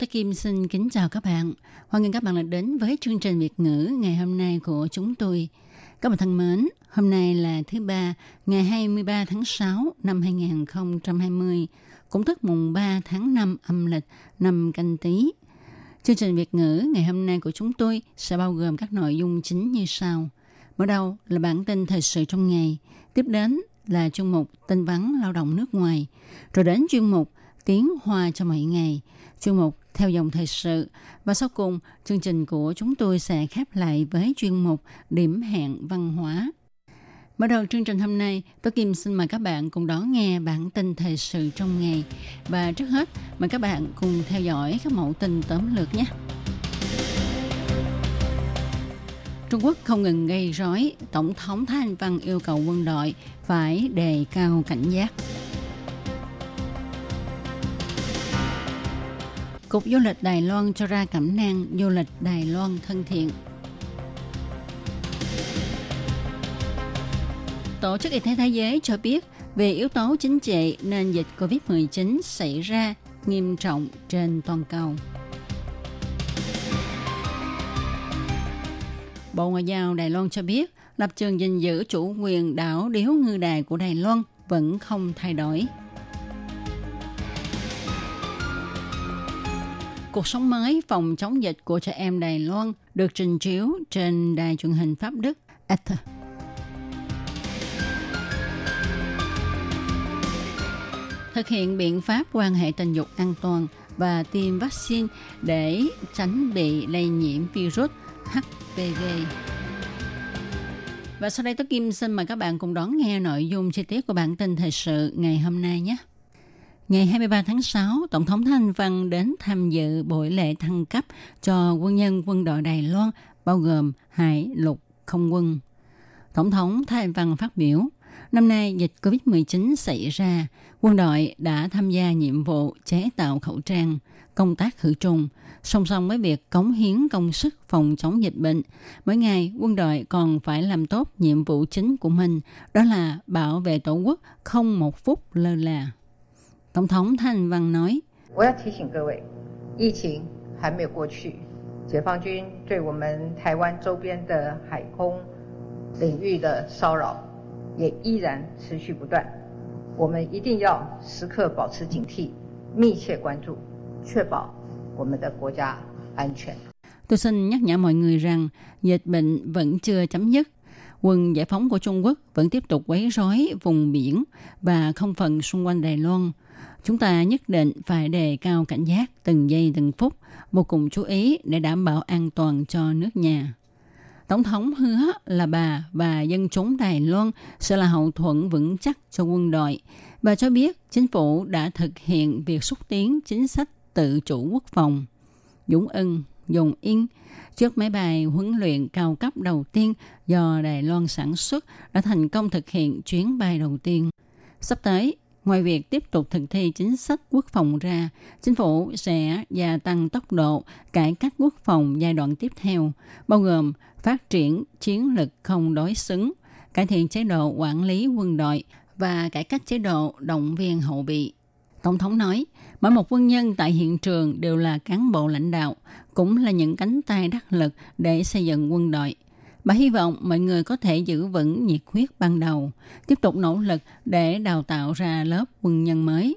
Hello, tôi Kim xin kính chào các bạn. Hoan nghênh các bạn đã đến với chương trình Việt ngữ ngày hôm nay của chúng tôi. Các bạn thân mến, hôm nay là thứ ba, ngày 23 tháng 6 năm 2020, cũng tức mùng 3 tháng 5 âm lịch năm canh tí. Chương trình Việt ngữ ngày hôm nay của chúng tôi sẽ bao gồm các nội dung chính như sau. Mở đầu là bản tin thời sự trong ngày, tiếp đến là chuyên mục tin vắn lao động nước ngoài, rồi đến chuyên mục tiếng hoa cho mọi ngày, chuyên mục theo dòng thời sự và sau cùng chương trình của chúng tôi sẽ khép lại với chuyên mục điểm hẹn văn hóa. Mở đầu chương trình hôm nay, tôi Kim xin mời các bạn cùng đón nghe bản tin thời sự trong ngày. Và trước hết, mời các bạn cùng theo dõi các mẫu tin tóm lược nhé. Trung Quốc không ngừng gây rối, Tổng thống Thái Anh Văn yêu cầu quân đội phải đề cao cảnh giác. Cục Du lịch Đài Loan cho ra cẩm nang du lịch Đài Loan thân thiện. Tổ chức Y tế Thế giới cho biết về yếu tố chính trị nên dịch COVID-19 xảy ra nghiêm trọng trên toàn cầu. Bộ Ngoại giao Đài Loan cho biết lập trường gìn giữ chủ quyền đảo Điếu Ngư Đài của Đài Loan vẫn không thay đổi. Cuộc sống mới phòng chống dịch của trẻ em Đài Loan được trình chiếu trên đài truyền hình Pháp Đức Ether. Thực hiện biện pháp quan hệ tình dục an toàn và tiêm vaccine để tránh bị lây nhiễm virus HPV. Và sau đây Tố Kim xin mời các bạn cùng đón nghe nội dung chi tiết của bản tin thời sự ngày hôm nay nhé. Ngày 23 tháng 6, Tổng thống Thanh Văn đến tham dự buổi lễ thăng cấp cho quân nhân quân đội Đài Loan, bao gồm hải, lục, không quân. Tổng thống Thái Văn phát biểu, năm nay dịch COVID-19 xảy ra, quân đội đã tham gia nhiệm vụ chế tạo khẩu trang, công tác khử trùng, song song với việc cống hiến công sức phòng chống dịch bệnh. Mỗi ngày, quân đội còn phải làm tốt nhiệm vụ chính của mình, đó là bảo vệ tổ quốc không một phút lơ là. Tổng thống Thanh Văn nói, Tôi xin nhắc nhở mọi người rằng dịch bệnh vẫn chưa chấm dứt. Quân giải phóng của Trung Quốc vẫn tiếp tục quấy rối vùng biển và không phận xung quanh Đài Loan. Chúng ta nhất định phải đề cao cảnh giác từng giây từng phút, vô cùng chú ý để đảm bảo an toàn cho nước nhà. Tổng thống hứa là bà và dân chúng Đài Loan sẽ là hậu thuẫn vững chắc cho quân đội. Bà cho biết chính phủ đã thực hiện việc xúc tiến chính sách tự chủ quốc phòng. Dũng ưng, dùng yên, chiếc máy bay huấn luyện cao cấp đầu tiên do Đài Loan sản xuất đã thành công thực hiện chuyến bay đầu tiên. Sắp tới, Ngoài việc tiếp tục thực thi chính sách quốc phòng ra, chính phủ sẽ gia tăng tốc độ cải cách quốc phòng giai đoạn tiếp theo, bao gồm phát triển chiến lực không đối xứng, cải thiện chế độ quản lý quân đội và cải cách chế độ động viên hậu bị. Tổng thống nói, mỗi một quân nhân tại hiện trường đều là cán bộ lãnh đạo, cũng là những cánh tay đắc lực để xây dựng quân đội. Bà hy vọng mọi người có thể giữ vững nhiệt huyết ban đầu, tiếp tục nỗ lực để đào tạo ra lớp quân nhân mới.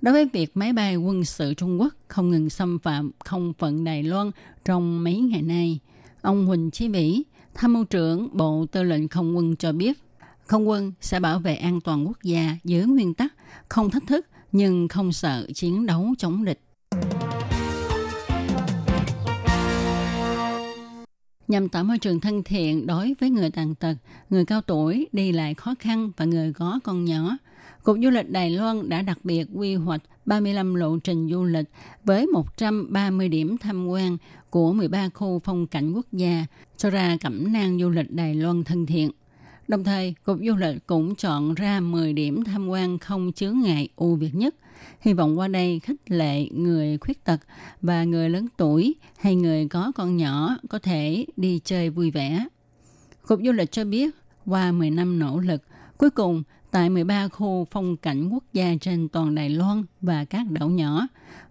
Đối với việc máy bay quân sự Trung Quốc không ngừng xâm phạm không phận Đài Loan trong mấy ngày nay, ông Huỳnh Chí Vĩ, tham mưu trưởng Bộ Tư lệnh Không quân cho biết, không quân sẽ bảo vệ an toàn quốc gia dưới nguyên tắc không thách thức nhưng không sợ chiến đấu chống địch. Nhằm tạo môi trường thân thiện đối với người tàn tật, người cao tuổi, đi lại khó khăn và người có con nhỏ. Cục Du lịch Đài Loan đã đặc biệt quy hoạch 35 lộ trình du lịch với 130 điểm tham quan của 13 khu phong cảnh quốc gia cho ra cẩm nang du lịch Đài Loan thân thiện. Đồng thời, Cục Du lịch cũng chọn ra 10 điểm tham quan không chướng ngại ưu việt nhất. Hy vọng qua đây khích lệ người khuyết tật và người lớn tuổi hay người có con nhỏ có thể đi chơi vui vẻ. Cục Du lịch cho biết, qua 10 năm nỗ lực, cuối cùng tại 13 khu phong cảnh quốc gia trên toàn Đài Loan và các đảo nhỏ,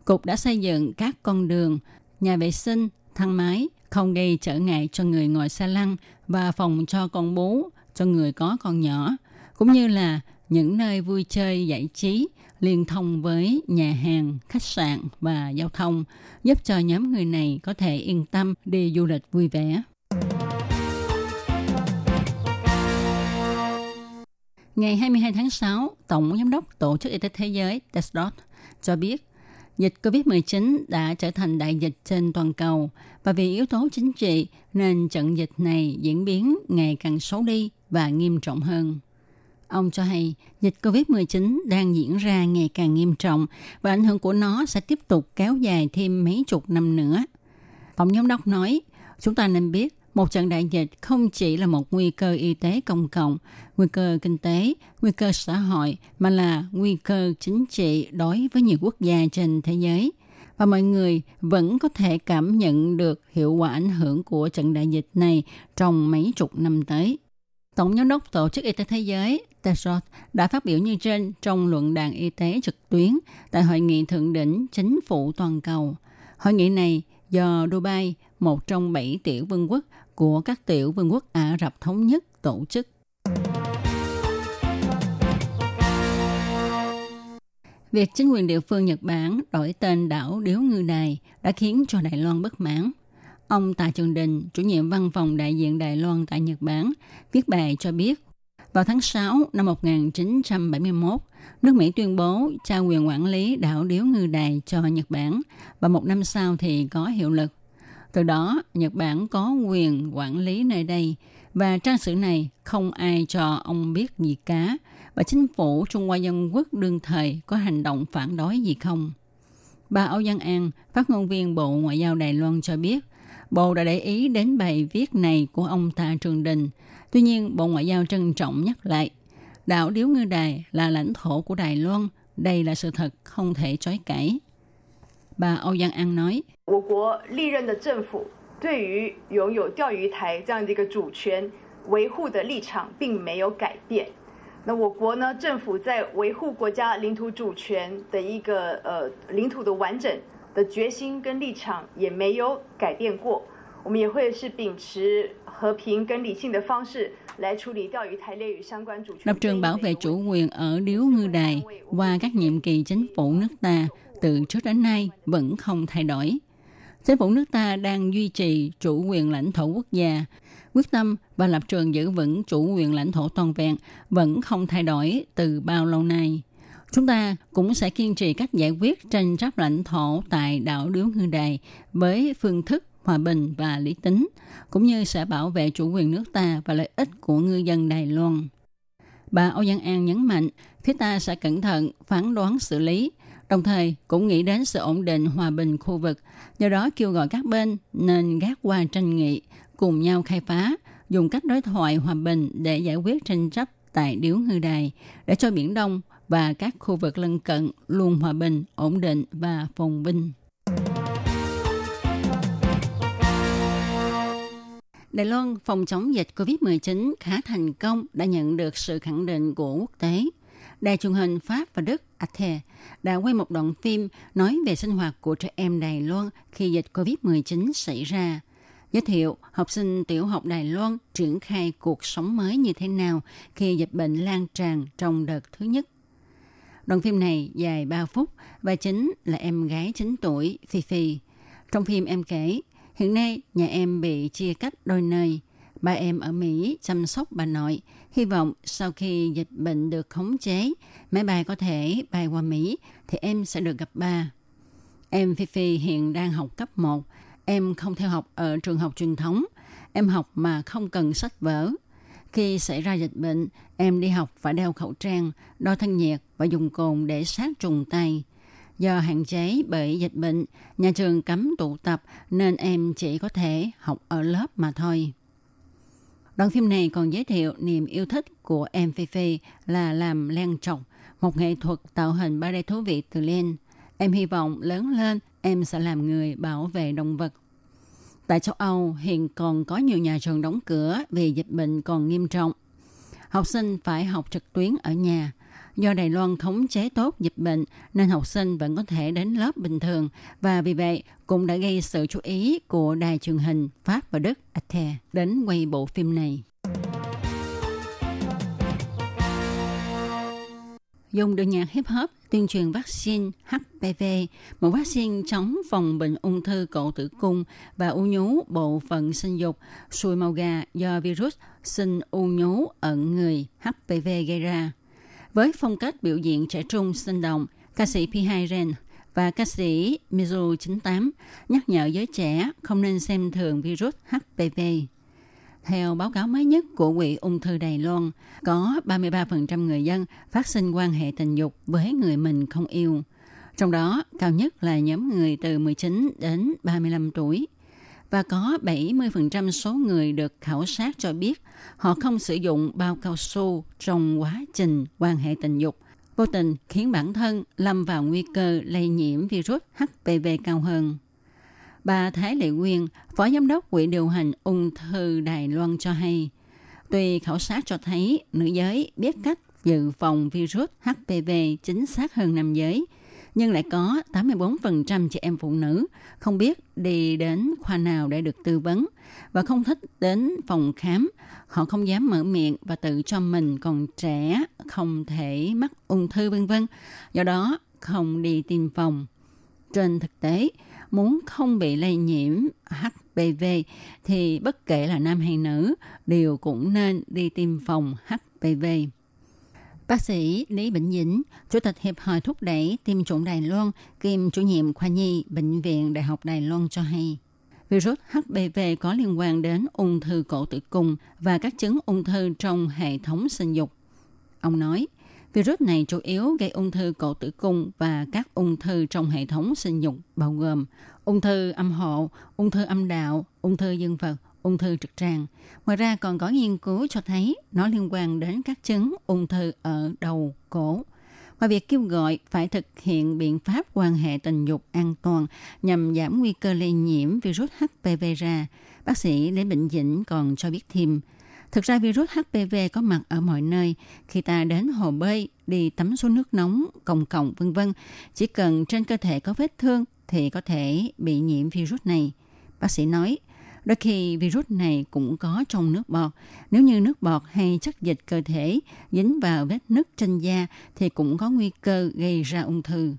Cục đã xây dựng các con đường, nhà vệ sinh, thang máy, không gây trở ngại cho người ngồi xe lăn và phòng cho con bú cho người có con nhỏ, cũng như là những nơi vui chơi giải trí liên thông với nhà hàng, khách sạn và giao thông, giúp cho nhóm người này có thể yên tâm đi du lịch vui vẻ. Ngày 22 tháng 6, Tổng Giám đốc Tổ chức Y tế Thế giới Tedros, cho biết dịch COVID-19 đã trở thành đại dịch trên toàn cầu và vì yếu tố chính trị nên trận dịch này diễn biến ngày càng xấu đi và nghiêm trọng hơn. Ông cho hay dịch COVID-19 đang diễn ra ngày càng nghiêm trọng và ảnh hưởng của nó sẽ tiếp tục kéo dài thêm mấy chục năm nữa. Tổng giám đốc nói, chúng ta nên biết một trận đại dịch không chỉ là một nguy cơ y tế công cộng, nguy cơ kinh tế, nguy cơ xã hội, mà là nguy cơ chính trị đối với nhiều quốc gia trên thế giới. Và mọi người vẫn có thể cảm nhận được hiệu quả ảnh hưởng của trận đại dịch này trong mấy chục năm tới. Tổng giám đốc Tổ chức Y tế Thế giới Tedros đã phát biểu như trên trong luận đàn y tế trực tuyến tại Hội nghị Thượng đỉnh Chính phủ Toàn cầu. Hội nghị này do Dubai, một trong bảy tiểu vương quốc của các tiểu vương quốc Ả Rập Thống Nhất tổ chức. Việc chính quyền địa phương Nhật Bản đổi tên đảo Điếu Ngư Đài đã khiến cho Đài Loan bất mãn. Ông Tạ Trường Đình, chủ nhiệm văn phòng đại diện Đài Loan tại Nhật Bản, viết bài cho biết, vào tháng 6 năm 1971, nước Mỹ tuyên bố trao quyền quản lý đảo Điếu Ngư Đài cho Nhật Bản và một năm sau thì có hiệu lực. Từ đó, Nhật Bản có quyền quản lý nơi đây và trang sử này không ai cho ông biết gì cả và chính phủ Trung Hoa Dân Quốc đương thời có hành động phản đối gì không. Bà Âu Giang An, phát ngôn viên Bộ Ngoại giao Đài Loan cho biết, Bộ đã để ý đến bài viết này của ông Tạ Trường Đình. Tuy nhiên, Bộ Ngoại giao trân trọng nhắc lại, đảo Điếu Ngư Đài là lãnh thổ của Đài Loan. Đây là sự thật không thể chối cãi. Bà Âu Giang An nói, 我国历任的政府对于拥有钓鱼台这样的一个主权维护的立场并没有改变。那我国呢，政府在维护国家领土主权的一个呃领土的完整 的决心跟立场也没有改变过。我们也会是秉持和平跟理性的方式来处理钓鱼台列屿相关主权。 lập trường bảo vệ chủ quyền ở Điếu Ngư Đài qua các nhiệm kỳ chính phủ nước ta từ trước đến nay vẫn không thay đổi. Chính phủ nước ta đang duy trì chủ quyền lãnh thổ quốc gia, quyết tâm và lập trường giữ vững chủ quyền lãnh thổ toàn vẹn vẫn không thay đổi từ bao lâu nay. Chúng ta cũng sẽ kiên trì cách giải quyết tranh chấp lãnh thổ tại đảo Điếu Ngư Đài với phương thức hòa bình và lý tính, cũng như sẽ bảo vệ chủ quyền nước ta và lợi ích của ngư dân Đài Loan. Bà Âu Giang An nhấn mạnh, phía ta sẽ cẩn thận, phán đoán xử lý, đồng thời cũng nghĩ đến sự ổn định hòa bình khu vực, do đó kêu gọi các bên nên gác qua tranh nghị, cùng nhau khai phá, dùng cách đối thoại hòa bình để giải quyết tranh chấp tại Điếu Ngư Đài, để cho Biển Đông và các khu vực lân cận luôn hòa bình, ổn định và phồn vinh. Đài Loan phòng chống dịch COVID-19 khá thành công đã nhận được sự khẳng định của quốc tế. Đài truyền hình Pháp và Đức Arte đã quay một đoạn phim nói về sinh hoạt của trẻ em Đài Loan khi dịch COVID-19 xảy ra. Giới thiệu học sinh tiểu học Đài Loan triển khai cuộc sống mới như thế nào khi dịch bệnh lan tràn trong đợt thứ nhất. Đoạn phim này dài 3 phút và chính là em gái 9 tuổi Phi Phi. Trong phim em kể, hiện nay nhà em bị chia cách đôi nơi. Ba em ở Mỹ chăm sóc bà nội. Hy vọng sau khi dịch bệnh được khống chế, máy bay có thể bay qua Mỹ thì em sẽ được gặp ba. Em Phi Phi hiện đang học cấp 1. Em không theo học ở trường học truyền thống. em học mà không cần sách vở. Khi xảy ra dịch bệnh, em đi học phải đeo khẩu trang, đo thân nhiệt và dùng cồn để sát trùng tay. Do hạn chế bởi dịch bệnh, nhà trường cấm tụ tập nên em chỉ có thể học ở lớp mà thôi. Đoạn phim này còn giới thiệu niềm yêu thích của em Phi Phi là làm len trọc, một nghệ thuật tạo hình 3D thú vị từ len. Em hy vọng lớn lên em sẽ làm người bảo vệ động vật. Tại châu Âu, hiện còn có nhiều nhà trường đóng cửa vì dịch bệnh còn nghiêm trọng. Học sinh phải học trực tuyến ở nhà. Do Đài Loan khống chế tốt dịch bệnh, nên học sinh vẫn có thể đến lớp bình thường và vì vậy cũng đã gây sự chú ý của đài truyền hình Pháp và Đức Arte đến quay bộ phim này. Dùng được nhạc hip hop tuyên truyền vaccine HPV, một vaccine chống phòng bệnh ung thư cổ tử cung và u nhú bộ phận sinh dục, sùi màu gà do virus sinh u nhú ở người HPV gây ra. Với phong cách biểu diễn trẻ trung sinh động, ca sĩ P2 Ren và ca sĩ Mizu 98 nhắc nhở giới trẻ không nên xem thường virus HPV. Theo báo cáo mới nhất của Quỹ ung thư Đài Loan, có 33% người dân phát sinh quan hệ tình dục với người mình không yêu. Trong đó, cao nhất là nhóm người từ 19 đến 35 tuổi. Và có 70% số người được khảo sát cho biết họ không sử dụng bao cao su trong quá trình quan hệ tình dục, vô tình khiến bản thân lâm vào nguy cơ lây nhiễm virus HPV cao hơn. Bà Thái Lệ Nguyên, Phó Giám đốc Quỹ điều hành ung thư Đài Loan cho hay, tuy khảo sát cho thấy nữ giới biết cách dự phòng virus HPV chính xác hơn nam giới, nhưng lại có 84% chị em phụ nữ không biết đi đến khoa nào để được tư vấn và không thích đến phòng khám. Họ không dám mở miệng và tự cho mình còn trẻ, không thể mắc ung thư vân vân. Do đó không đi tiêm phòng. Trên thực tế, muốn không bị lây nhiễm HPV thì bất kể là nam hay nữ đều cũng nên đi tiêm phòng HPV. Bác sĩ Lý Bỉnh Dĩnh, Chủ tịch Hiệp hội thúc đẩy tiêm chủng Đài Loan, kiêm chủ nhiệm khoa nhi Bệnh viện Đại học Đài Loan cho hay, virus HPV có liên quan đến ung thư cổ tử cung và các chứng ung thư trong hệ thống sinh dục. Ông nói, Virus này chủ yếu gây ung thư cổ tử cung và các ung thư trong hệ thống sinh dục bao gồm ung thư âm hộ, ung thư âm đạo, ung thư dương vật, ung thư trực tràng. Ngoài ra còn có nghiên cứu cho thấy nó liên quan đến các chứng ung thư ở đầu cổ. Ngoài việc kêu gọi phải thực hiện biện pháp quan hệ tình dục an toàn nhằm giảm nguy cơ lây nhiễm virus HPV ra, bác sĩ Lê Bệnh Dĩnh còn cho biết thêm – Thực ra virus HPV có mặt ở mọi nơi. Khi ta đến hồ bơi, đi tắm suối nước nóng, còng cộng vân vân, chỉ cần trên cơ thể có vết thương thì có thể bị nhiễm virus này. Bác sĩ nói, đôi khi virus này cũng có trong nước bọt. Nếu như nước bọt hay chất dịch cơ thể dính vào vết nứt trên da thì cũng có nguy cơ gây ra ung thư.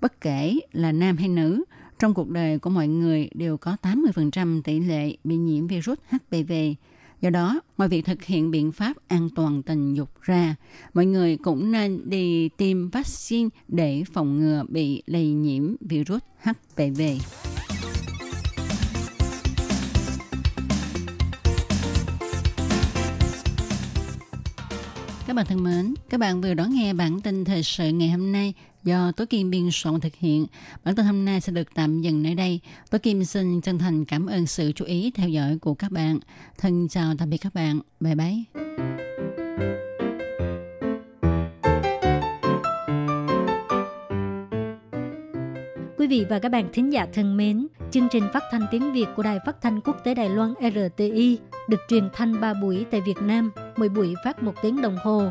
Bất kể là nam hay nữ, trong cuộc đời của mọi người đều có 80% tỷ lệ bị nhiễm virus HPV. Do đó, ngoài việc thực hiện biện pháp an toàn tình dục ra, mọi người cũng nên đi tiêm vaccine để phòng ngừa bị lây nhiễm virus HPV. Các bạn thân mến, các bạn vừa đón nghe bản tin thời sự ngày hôm nay do Tố Kim biên soạn thực hiện. Bản tin hôm nay sẽ được tạm dừng nơi đây. Tố Kim xin chân thành cảm ơn sự chú ý theo dõi của các bạn. Thân chào tạm biệt các bạn. Bye bye. Quý vị và các bạn thính giả thân mến, chương trình phát thanh tiếng Việt của Đài Phát thanh Quốc tế Đài Loan RTI được truyền thanh 3 buổi tại Việt Nam, mỗi buổi phát một tiếng đồng hồ.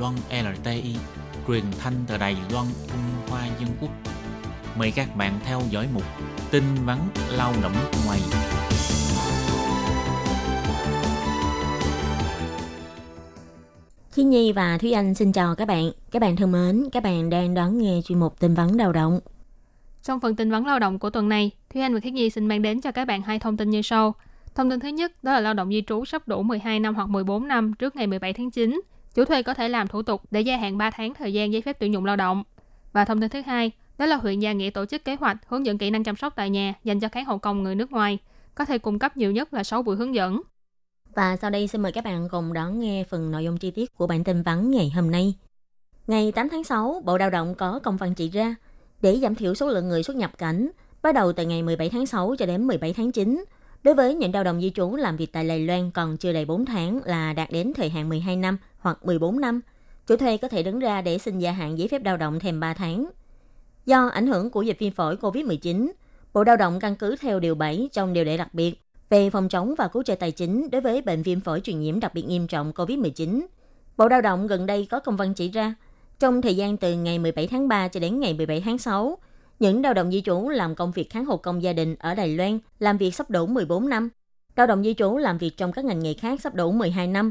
Loan LTI, truyền thanh từ Đài Loan, Trung Hoa Dân Quốc. Mời các bạn theo dõi mục tin vắn lao động ngoài. Khi Nhi và Thúy Anh xin chào các bạn. Các bạn thân mến, các bạn đang đón nghe chuyên mục tin vắn lao động. Trong phần tin vắn lao động của tuần này, Thúy Anh và Khiết Nhi xin mang đến cho các bạn hai thông tin như sau. Thông tin thứ nhất đó là lao động di trú sắp đủ 12 năm hoặc 14 năm trước ngày 17 tháng 9. Chủ thuê có thể làm thủ tục để gia hạn 3 tháng thời gian giấy phép tuyển dụng lao động. Và thông tin thứ hai, đó là huyện Gia Nghĩa tổ chức kế hoạch hướng dẫn kỹ năng chăm sóc tại nhà dành cho kháng hậu công người nước ngoài, có thể cung cấp nhiều nhất là 6 buổi hướng dẫn. Và sau đây xin mời các bạn cùng đón nghe phần nội dung chi tiết của bản tin vắn ngày hôm nay. Ngày 8 tháng 6, Bộ Lao động có công văn chỉ ra để giảm thiểu số lượng người xuất nhập cảnh bắt đầu từ ngày 17 tháng 6 cho đến 17 tháng 9. Đối với những lao động di trú làm việc tại Đài Loan còn chưa đầy 4 tháng là đạt đến thời hạn 12 năm hoặc 14 năm, chủ thuê có thể đứng ra để xin gia hạn giấy phép lao động thêm 3 tháng. Do ảnh hưởng của dịch viêm phổi COVID-19, Bộ Lao động căn cứ theo Điều 7 trong Điều lệ đặc biệt về phòng chống và cứu trợ tài chính đối với bệnh viêm phổi truyền nhiễm đặc biệt nghiêm trọng COVID-19. Bộ Lao động gần đây có công văn chỉ ra, trong thời gian từ ngày 17 tháng 3 cho đến ngày 17 tháng 6, những lao động di trú làm công việc kháng hộ công gia đình ở Đài Loan làm việc sắp đủ 14 năm. Lao động di trú làm việc trong các ngành nghề khác sắp đủ 12 năm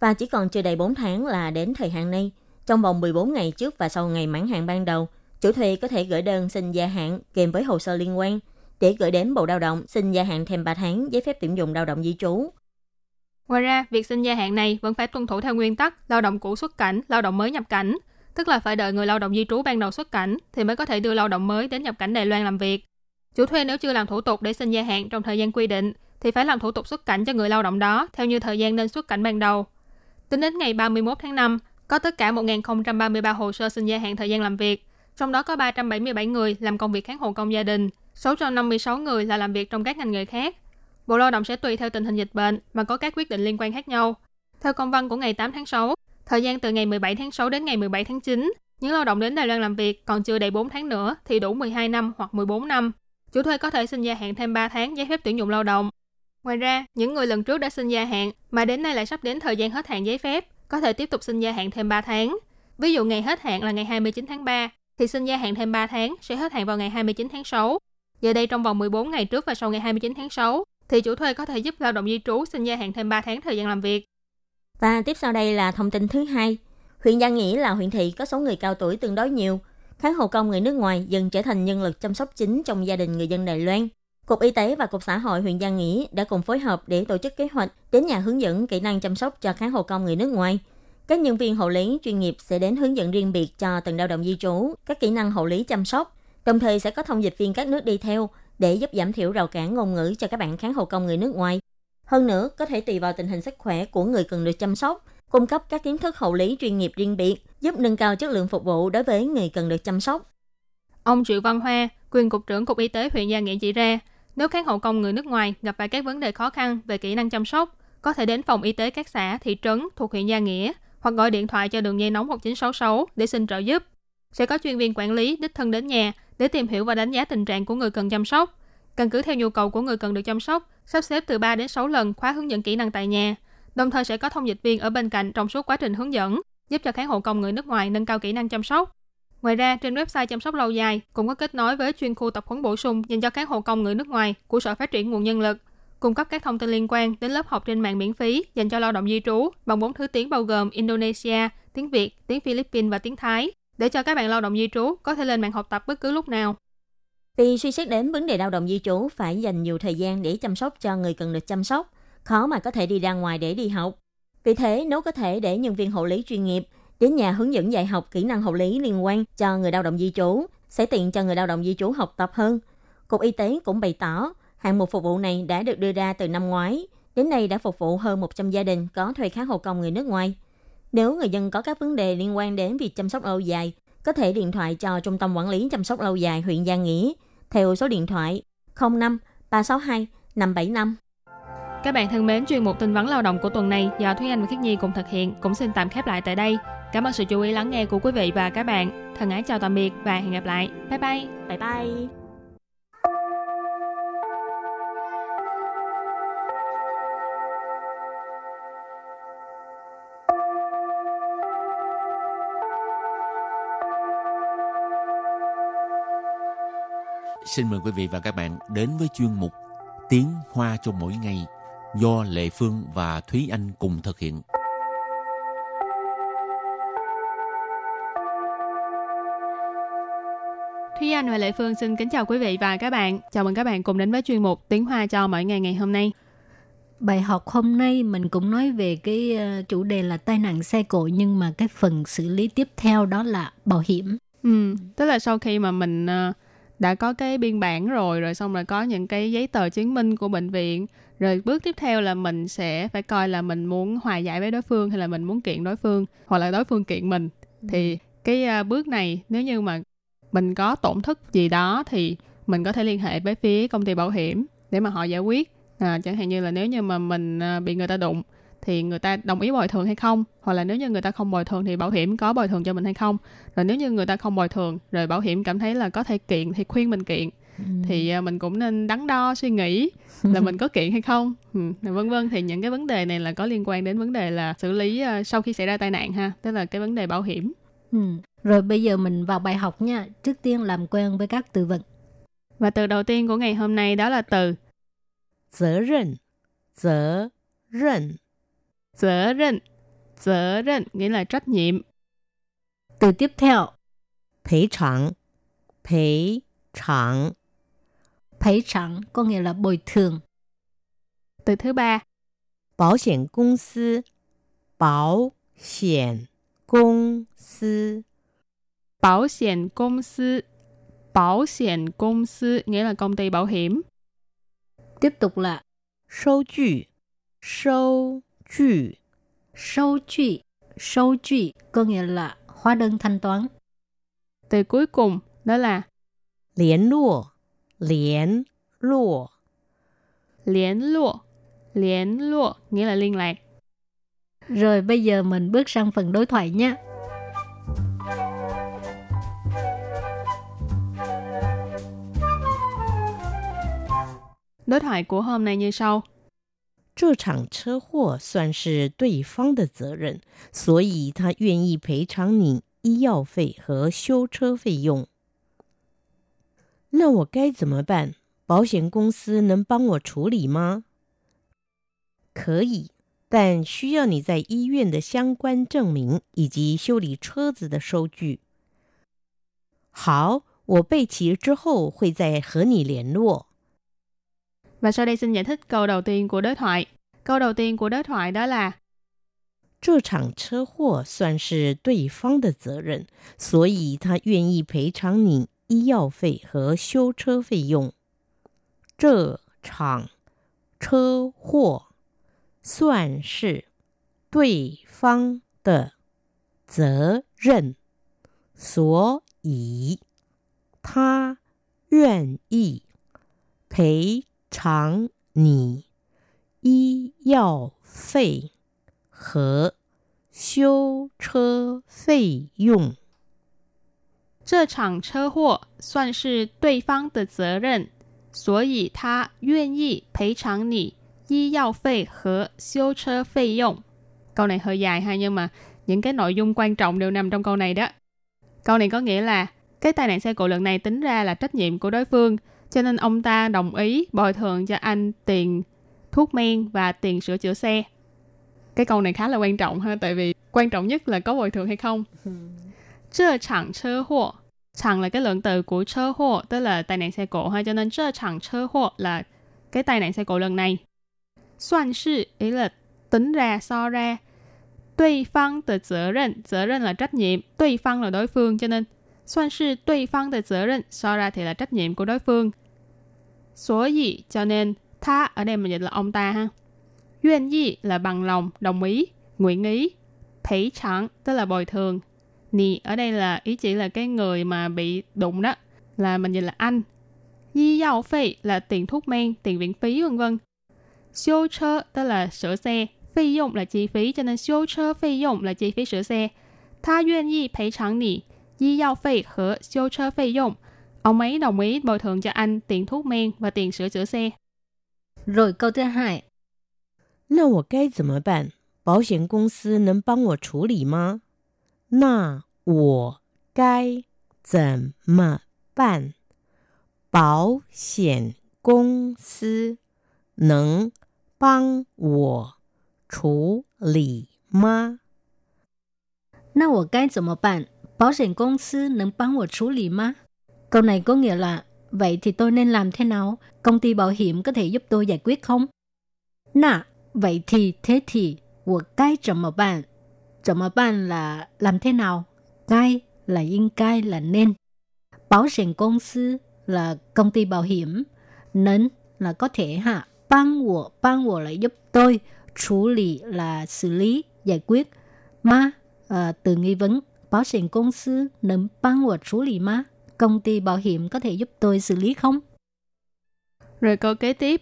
và chỉ còn chưa đầy 4 tháng là đến thời hạn này. Trong vòng 14 ngày trước và sau ngày mãn hạn ban đầu, chủ thuê có thể gửi đơn xin gia hạn kèm với hồ sơ liên quan để gửi đến Bộ Lao động xin gia hạn thêm 3 tháng giấy phép tuyển dụng lao động di trú. Ngoài ra, việc xin gia hạn này vẫn phải tuân thủ theo nguyên tắc lao động cũ xuất cảnh, lao động mới nhập cảnh, tức là phải đợi người lao động di trú ban đầu xuất cảnh thì mới có thể đưa lao động mới đến nhập cảnh Đài Loan làm việc. Chủ thuê nếu chưa làm thủ tục để xin gia hạn trong thời gian quy định thì phải làm thủ tục xuất cảnh cho người lao động đó theo như thời gian nên xuất cảnh ban đầu. Tính đến ngày 31 tháng 5, có tất cả 1.033 hồ sơ xin gia hạn thời gian làm việc, trong đó có 377 người làm công việc kháng hộ công gia đình, 656 người là làm việc trong các ngành nghề khác. Bộ Lao động sẽ tùy theo tình hình dịch bệnh mà có các quyết định liên quan khác nhau. Theo công văn của ngày 8 tháng 6, thời gian từ ngày 17 tháng 6 đến ngày 17 tháng 9, những lao động đến Đài Loan làm việc còn chưa đầy 4 tháng nữa thì đủ 12 năm hoặc 14 năm. Chủ thuê có thể xin gia hạn thêm 3 tháng giấy phép tuyển dụng lao động. Ngoài ra, những người lần trước đã xin gia hạn mà đến nay lại sắp đến thời gian hết hạn giấy phép, có thể tiếp tục xin gia hạn thêm 3 tháng. Ví dụ ngày hết hạn là ngày 29 tháng 3, thì xin gia hạn thêm 3 tháng sẽ hết hạn vào ngày 29 tháng 6. Giờ đây trong vòng 14 ngày trước và sau ngày 29 tháng 6, thì chủ thuê có thể giúp lao động di trú xin gia hạn thêm 3 tháng thời gian làm việc. Và tiếp sau đây là thông tin thứ hai. Huyện Giang Nghĩa là huyện thị có số người cao tuổi tương đối nhiều. Kháng hộ công người nước ngoài dần trở thành nhân lực chăm sóc chính trong gia đình người dân Đài Loan. Cục Y tế và Cục Xã hội huyện Giang Nghĩa đã cùng phối hợp để tổ chức kế hoạch đến nhà hướng dẫn kỹ năng chăm sóc cho kháng hộ công người nước ngoài. Các nhân viên hộ lý chuyên nghiệp sẽ đến hướng dẫn riêng biệt cho từng lao động di trú các kỹ năng hộ lý chăm sóc, đồng thời sẽ có thông dịch viên các nước đi theo để giúp giảm thiểu rào cản ngôn ngữ cho các bạn kháng hộ công người nước ngoài. Hơn nữa, có thể tùy vào tình hình sức khỏe của người cần được chăm sóc, cung cấp các kiến thức hậu lý chuyên nghiệp riêng biệt, giúp nâng cao chất lượng phục vụ đối với người cần được chăm sóc. Ông Triệu Văn Hoa, quyền cục trưởng Cục Y tế huyện Gia Nghĩa chỉ ra, nếu kháng hộ công người nước ngoài gặp phải các vấn đề khó khăn về kỹ năng chăm sóc, có thể đến phòng y tế các xã, thị trấn thuộc huyện Gia Nghĩa hoặc gọi điện thoại cho đường dây nóng 1966 để xin trợ giúp. Sẽ có chuyên viên quản lý đích thân đến nhà để tìm hiểu và đánh giá tình trạng của người cần chăm sóc. Căn cứ theo nhu cầu của người cần được chăm sóc, sắp xếp từ 3 đến 6 lần khóa hướng dẫn kỹ năng tại nhà. Đồng thời sẽ có thông dịch viên ở bên cạnh trong suốt quá trình hướng dẫn, giúp cho khán hộ công người nước ngoài nâng cao kỹ năng chăm sóc. Ngoài ra, trên website chăm sóc lâu dài cũng có kết nối với chuyên khu tập huấn bổ sung dành cho các hộ công người nước ngoài của Sở Phát triển Nguồn Nhân lực, cung cấp các thông tin liên quan đến lớp học trên mạng miễn phí dành cho lao động di trú bằng bốn thứ tiếng bao gồm Indonesia, tiếng Việt, tiếng Philippines và tiếng Thái, để cho các bạn lao động di trú có thể lên mạng học tập bất cứ lúc nào. Vì suy xét đến vấn đề lao động di trú phải dành nhiều thời gian để chăm sóc cho người cần được chăm sóc, khó mà có thể đi ra ngoài để đi học. Vì thế, nếu có thể để nhân viên hộ lý chuyên nghiệp đến nhà hướng dẫn dạy học kỹ năng hộ lý liên quan cho người lao động di trú, sẽ tiện cho người lao động di trú học tập hơn. Cục Y tế cũng bày tỏ, hạng mục phục vụ này đã được đưa ra từ năm ngoái, đến nay đã phục vụ hơn 100 gia đình có thuê kháng hộ công người nước ngoài. Nếu người dân có các vấn đề liên quan đến việc chăm sóc lâu dài, có thể điện thoại cho Trung tâm Quản lý Chăm sóc Lâu dài huyện Giang Nghĩa theo số điện thoại 05 362 575. Các bạn thân mến, chuyên mục tin vắn lao động của tuần này do Thúy Anh và Khiết Nhi cùng thực hiện cũng xin tạm khép lại tại đây. Cảm ơn sự chú ý lắng nghe của quý vị và các bạn. Thân ái chào tạm biệt và hẹn gặp lại. Bye bye. Bye bye. Xin mời quý vị và các bạn đến với chuyên mục Tiếng Hoa cho mỗi ngày do Lệ Phương và Thúy Anh cùng thực hiện. Thúy Anh và Lệ Phương xin kính chào quý vị và các bạn. Chào mừng các bạn cùng đến với chuyên mục Tiếng Hoa cho mỗi ngày ngày hôm nay. Bài học hôm nay mình cũng nói về cái ờ, chủ đề là tai nạn xe cộ nhưng mà cái phần xử lý tiếp theo đó là bảo hiểm. Ừ, tức là sau khi mà mình ờ, đã có cái biên bản rồi rồi xong rồi có những cái giấy tờ chứng minh của bệnh viện. Rồi bước tiếp theo là mình sẽ phải coi là mình muốn hòa giải với đối phương hay là mình muốn kiện đối phương hoặc là đối phương kiện mình. Thì cái ờ, bước này nếu như mà mình có tổn thất gì đó thì mình có thể liên hệ với phía công ty bảo hiểm để mà họ giải quyết. À, chẳng hạn như là nếu như mà mình à, bị người ta đụng thì người ta đồng ý bồi thường hay không hoặc là nếu như người ta không bồi thường thì bảo hiểm có bồi thường cho mình hay không rồi nếu như người ta không bồi thường rồi bảo hiểm cảm thấy là có thể kiện thì khuyên mình kiện thì à, mình cũng nên đắn đo suy nghĩ là mình có kiện hay không ừ, vân vân thì những cái vấn đề này là có liên quan đến vấn đề là xử lý à, sau khi xảy ra tai nạn ha tức là cái vấn đề bảo hiểm Ừ. Rồi bây giờ mình vào bài học nha. Trước tiên làm quen với các từ vựng. và từ đầu tiên của ngày hôm nay đó là từ 责任，责任， 责任 责任nghĩa là trách nhiệm Từ tiếp theo, 赔偿，赔偿， phải chẳng có nghĩa là bồi thường. từ thứ ba 保险公司，保险公司， bảo hiểm công sư bảo hiểm công sư nghĩa là công ty bảo hiểm Tiếp tục là 收据，收 据， sâu truy. Sâu truy có nghĩa là hóa đơn thanh toán. từ cuối cùng đó là 联络，联络， liên lộ liên lộ nghĩa là liên lạc Rồi bây giờ mình bước sang phần đối thoại nhé. đối thoại của hôm nay như sau 这场车祸算是对方的责任，所以他愿意赔偿你医药费和修车费用。那我该怎么办？保险公司能帮我处理吗？可以，但需要你在医院的相关证明以及修理车子的收据。好，我备齐之后会再和你联络。và sau đây xin giải thích câu đầu tiên của đối thoại câu đầu tiên của đối thoại đó là 这场车祸算是对方的责任，所以他愿意赔偿你医药费和修车费用。这场车祸算是对方的责任，所以他愿意赔 偿你医药费和修车费用。这场车祸算是对方的责任，所以他愿意赔偿你医药费和修车费用。Câu này hơi dài ha nhưng mà những cái nội dung quan trọng đều nằm trong câu này đó. Câu này có nghĩa là cái tai nạn xe cộ lần này tính ra là trách nhiệm của đối phương, cho nên ông ta đồng ý bồi thường cho anh tiền thuốc men và tiền sửa chữa xe. Cái câu này khá là quan trọng ha, tại vì quan trọng nhất là có bồi thường hay không. 这场车祸 Chẳng là cái lượng từ của chơ hộ, tức là tai nạn xe cộ ha, cho nên这场车祸 là cái tai nạn xe cộ lần này. Soạn sự, ý là tính ra, so ra. Đối phương的责任,责任là trách nhiệm, đối phương là đối phương, cho nên soạn sự đối phương的责任, so ra thì là trách nhiệm của đối phương.所以, cho nên, tha ở đây mình dịch là ông ta ha. Duyên yi là bằng lòng, đồng ý, nguyện ý. Phẩy chẳng tức là bồi thường. Nì ở đây là ý chỉ là cái người mà bị đụng đó. Là mình nhìn là anh. Di giao phí là tiền thuốc men, tiền viện phí vân vân. Siêu chơ tức là sửa xe. Phí dụng là chi phí cho nên siêu chơ phí dụng là chi phí sửa xe. Ta nguyện ý 赔偿你 医药费和修车费用. Ông ấy đồng ý bồi thường cho anh tiền thuốc men và tiền sửa chữa xe. Rồi câu thứ hai, 那我该怎么办？保险公司能帮我处理吗？那我该怎么办？保险公司能帮我处理吗？ 那我该怎么办？ 保险公司能帮我处理吗？Câu này có nghĩa là vậy thì tôi nên làm thế nào? Công ty bảo hiểm có thể giúp tôi giải quyết không? Nà, vậy thì thế thì, 我该怎么办？怎么办 là làm thế nào?该là 应该 là nên. Bảo hiểm công sư là công ty bảo hiểm. Nên là có thể ha.帮我,帮我 là giúp tôi.处lý là xử lý, giải quyết. Ma à, từ nghi vấn. Bảo hiểm công sư nên 帮我处理吗? Công ty bảo hiểm có thể giúp tôi xử lý không? Rồi câu kế tiếp.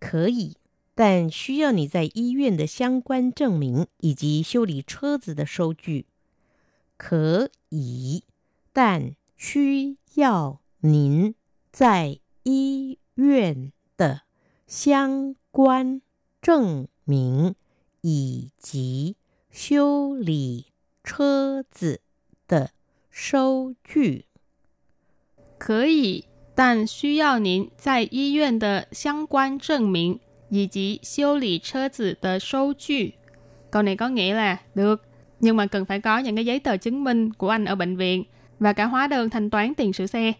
可以，但需要你在医院的相关证明以及修理车子的收据。可以，但需要您在医院的相关证明以及修理 车子的收据。可以，但需要您在医院的相关证明以及修理车子的收据. Câu này có nghĩa là được, nhưng mà cần phải có những cái giấy tờ chứng minh của anh ở bệnh viện và cả hóa đơn thanh toán tiền sửa xe.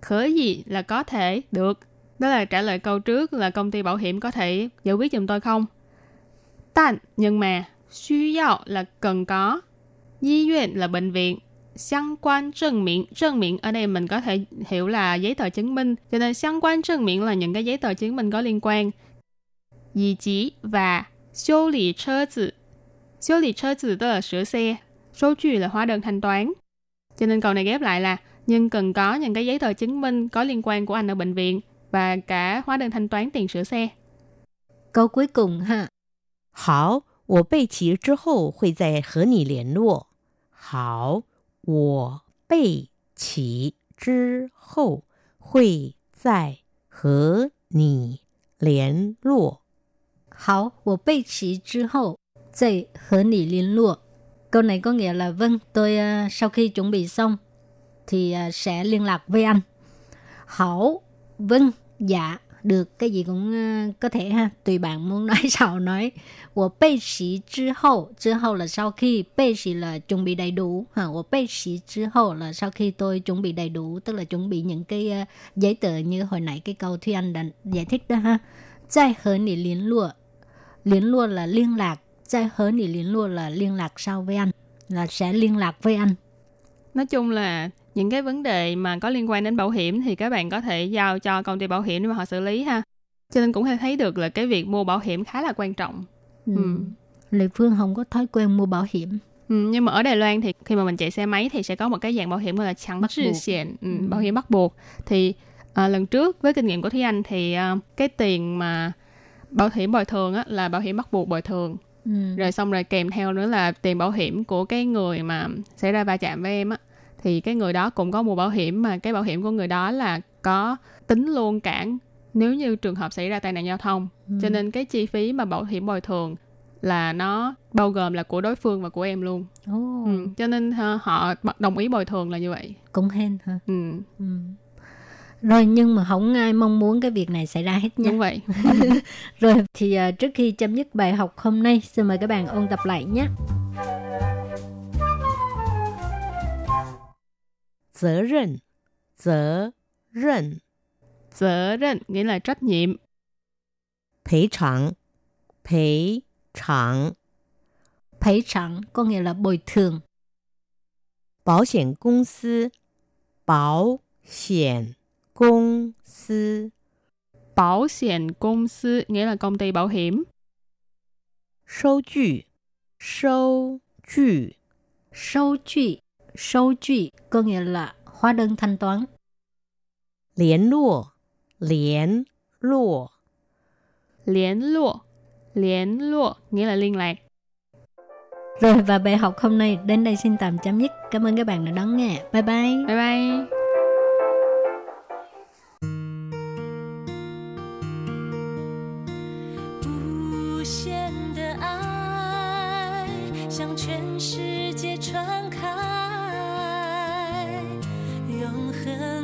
Khở gì là có thể, được. Đó là trả lời câu trước là công ty bảo hiểm có thể giải quyết giùm tôi không? Tàn, nhưng mà, suy yào là cần có. Y viện là bệnh viện.相quan chứng miệng, chứng miệng ở đây mình có thể hiểu là giấy tờ chứng minh. Cho nên相quan chứng miệng là những cái giấy tờ chứng minh có liên quan. Dì chí và修理车子.修理车子tức là sửa xe. Số trừ là hóa đơn thanh toán. Cho nên câu này ghép lại là nhưng cần có những cái giấy tờ chứng minh có liên quan của anh ở bệnh viện và cả hóa đơn thanh toán tiền sửa xe. Câu cuối cùng ha. 好，我备齐之后会再和你联络。 好，我备齐之后会再和你联络。好，我备齐之后再和你联络。Câu này có nghĩa là vâng, tôi uh, sau khi chuẩn bị xong thì uh, sẽ liên lạc với anh. Hảo, vâng, dạ, được, cái gì cũng uh, có thể ha, tùy bạn muốn nói sao nói. 我备齐之后,之后là sau khi, 备齐 là chuẩn bị đầy đủ, ha, 我备齐之后 là sau khi tôi chuẩn bị đầy đủ, tức là chuẩn bị những cái uh, giấy tờ như hồi nãy cái câu Thúy Anh đã giải thích đó ha. 再和你联络 liên luôn là liên lạc,再和你联络 là liên lạc sau với anh, là sẽ liên lạc với anh. Nói chung là những cái vấn đề mà có liên quan đến bảo hiểm thì các bạn có thể giao cho công ty bảo hiểm để mà họ xử lý ha. Cho nên cũng thể thấy được là cái việc mua bảo hiểm khá là quan trọng. Ừ. Ừ. Lệ Phương không có thói quen mua bảo hiểm. Ừ, nhưng mà ở Đài Loan thì khi mà mình chạy xe máy thì sẽ có một cái dạng bảo hiểm gọi là chẳng Bắt buộc. xiển, ừ, Ừ. bảo hiểm bắt buộc. Thì à, lần trước với kinh nghiệm của Thúy Anh thì à, cái tiền mà bảo hiểm bồi thường á, là bảo hiểm bắt buộc bồi thường. Ừ. Rồi xong rồi kèm theo nữa là tiền bảo hiểm của cái người mà xảy ra va chạm với em á. Thì cái người đó cũng có mua bảo hiểm mà cái bảo hiểm của người đó là có tính luôn cản nếu như trường hợp xảy ra tai nạn giao thông. Ừ. Cho nên cái chi phí mà bảo hiểm bồi thường là nó bao gồm là của đối phương và của em luôn. Ồ, Ừ. Cho nên ha, họ đồng ý bồi thường là như vậy. cũng hên hả? Ừ. Ừ. Rồi nhưng mà không ai mong muốn cái việc này xảy ra hết nha. Đúng vậy. Rồi thì à, trước khi chấm dứt bài học hôm nay, xin mời các bạn ôn tập lại nhé. 责任，责任， 责任nghĩa là trách nhiệm. 赔偿，赔偿， Phải chẳng có nghĩa là bồi thường. 保险公司，保险公司， Bảo hiểm công sư nghĩa là công ty bảo hiểm. 收据， 收据 Sâu truy, sâu truy có nghĩa là hóa đơn thanh toán. 联络联络 Liên lộ, liên lộ nghĩa là liên lạc. Rồi và bài học hôm nay đến đây xin tạm chấm dứt. Cảm ơn các bạn đã đón nghe. Bye bye. Bye bye. 无限的爱向全世界传开，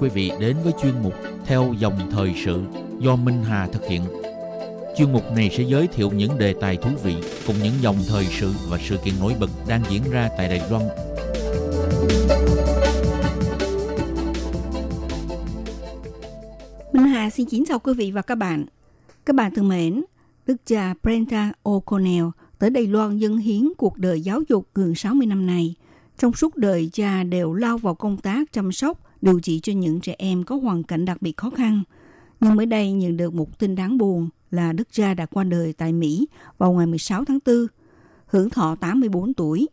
Quý vị đến với chuyên mục Theo dòng thời sự do Minh Hà thực hiện. Chuyên mục này sẽ giới thiệu những đề tài thú vị cùng những dòng thời sự và sự kiện nổi bật đang diễn ra tại Đài Loan. Minh Hà xin kính chào quý vị và các bạn. Các bạn thân mến, đức cha Brenda O'Connell tới Đài Loan dân hiến cuộc đời giáo dục gần 60 năm nay. Trong suốt đời cha đều lao vào công tác chăm sóc, điều trị cho những trẻ em có hoàn cảnh đặc biệt khó khăn. Nhưng mới đây nhận được một tin đáng buồn là đức cha đã qua đời tại Mỹ vào ngày 16 tháng 4, hưởng thọ 84 tuổi.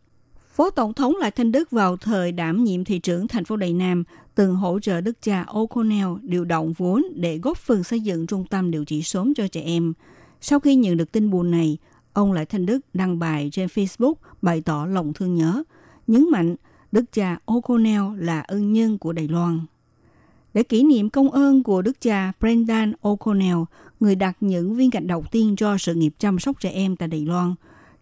Phó Tổng thống Lại Thanh Đức vào thời đảm nhiệm thị trưởng thành phố Đài Nam từng hỗ trợ đức cha O'Connell điều động vốn để góp phần xây dựng trung tâm điều trị sớm cho trẻ em. Sau khi nhận được tin buồn này, ông Lại Thanh Đức đăng bài trên Facebook bày tỏ lòng thương nhớ, nhấn mạnh đức cha O'Connell là ân nhân của Đài Loan. Để kỷ niệm công ơn của đức cha Brendan O'Connell, người đặt những viên gạch đầu tiên cho sự nghiệp chăm sóc trẻ em tại Đài Loan,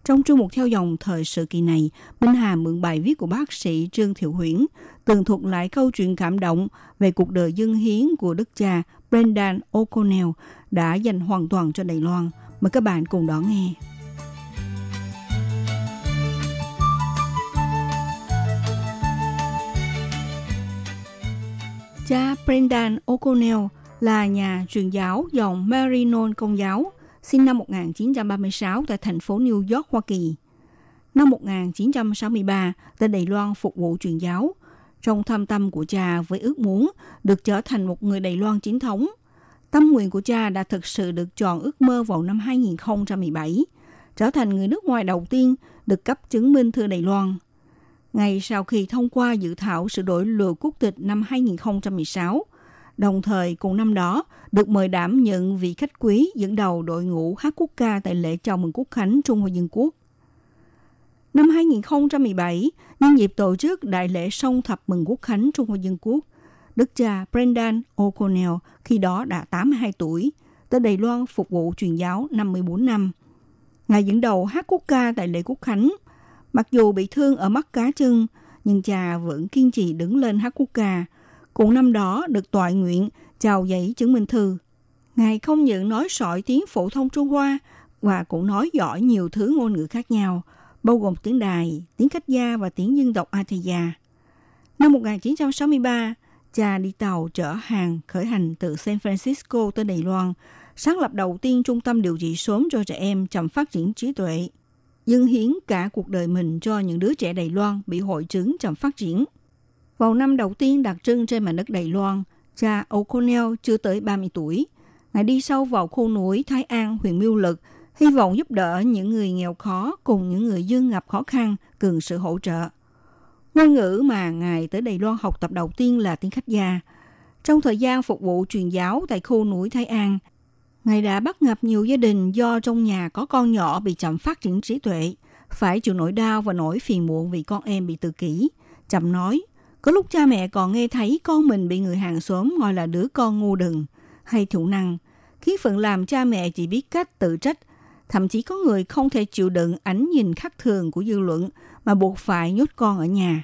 trong chương mục theo dòng thời sự kỳ này, Minh Hà mượn bài viết của bác sĩ Trương Thiệu Huyễn, tường thuật lại câu chuyện cảm động về cuộc đời dân hiến của đức cha Brendan O'Connell đã dành hoàn toàn cho Đài Loan. Mời các bạn cùng đón nghe. Cha Brendan O'Connell là nhà truyền giáo dòng Marinon Công giáo, sinh năm 1936 tại thành phố New York, Hoa Kỳ. Năm 1963, tại Đài Loan phục vụ truyền giáo. Trong thâm tâm của cha với ước muốn được trở thành một người Đài Loan chính thống. Tâm nguyện của cha đã thực sự được chọn ước mơ vào năm 2017, trở thành người nước ngoài đầu tiên được cấp chứng minh thư Đài Loan. Ngay sau khi thông qua dự thảo sửa đổi luật quốc tịch năm 2016, đồng thời cùng năm đó được mời đảm nhận vị khách quý dẫn đầu đội ngũ hát quốc ca tại lễ chào mừng quốc khánh Trung Hoa Dân Quốc. Năm 2017, nhân dịp tổ chức đại lễ song thập mừng quốc khánh Trung Hoa Dân Quốc, đức cha Brendan O'Connell khi đó đã 82 tuổi, tới Đài Loan phục vụ truyền giáo 54 năm. Ngài dẫn đầu hát quốc ca tại lễ quốc khánh. Mặc dù bị thương ở mắt cá chân, nhưng cha vẫn kiên trì đứng lên hát quốc ca. Cũng năm đó được tọa nguyện chào giấy chứng minh thư. Ngài không những nói sỏi tiếng phổ thông Trung Hoa và cũng nói giỏi nhiều thứ ngôn ngữ khác nhau, bao gồm tiếng Đài, tiếng Khách Gia và tiếng dân tộc Ataya. Năm 1963, cha đi tàu chở hàng khởi hành từ San Francisco tới Đài Loan, sáng lập đầu tiên trung tâm điều trị sớm cho trẻ em chậm phát triển trí tuệ, dâng hiến cả cuộc đời mình cho những đứa trẻ Đài Loan bị hội chứng chậm phát triển. Vào năm đầu tiên đặt chân trên mảnh đất Đài Loan, cha O'Connell chưa tới 30 tuổi. Ngài đi sâu vào khu núi Thái An, huyện Miêu Lực, hy vọng giúp đỡ những người nghèo khó cùng những người dân gặp khó khăn cần sự hỗ trợ. Ngôn ngữ mà Ngài tới Đài Loan học tập đầu tiên là tiếng khách gia. Trong thời gian phục vụ truyền giáo tại khu núi Thái An, Ngài đã bắt gặp nhiều gia đình do trong nhà có con nhỏ bị chậm phát triển trí tuệ, phải chịu nỗi đau và nỗi phiền muộn vì con em bị tự kỷ. Chậm nói, có lúc cha mẹ còn nghe thấy con mình bị người hàng xóm gọi là đứa con ngu đừng hay thiểu năng. Khí phận làm cha mẹ chỉ biết cách tự trách, thậm chí có người không thể chịu đựng ánh nhìn khắc thường của dư luận mà buộc phải nhốt con ở nhà.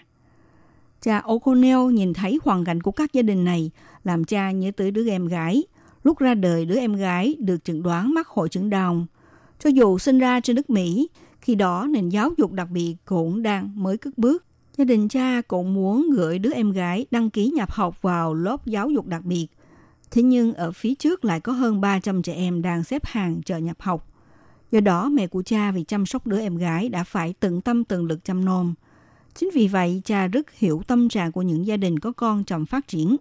Cha O'Connell nhìn thấy hoàn cảnh của các gia đình này, làm cha nhớ tới đứa em gái. Lúc ra đời, đứa em gái được chẩn đoán mắc hội chứng Down. Cho dù sinh ra trên nước Mỹ, khi đó nền giáo dục đặc biệt cũng đang mới cất bước. Gia đình cha cũng muốn gửi đứa em gái đăng ký nhập học vào lớp giáo dục đặc biệt. Thế nhưng ở phía trước lại có hơn 300 trẻ em đang xếp hàng chờ nhập học. Do đó mẹ của cha vì chăm sóc đứa em gái đã phải tận tâm tận lực chăm nom. Chính vì vậy cha rất hiểu tâm trạng của những gia đình có con chậm phát triển.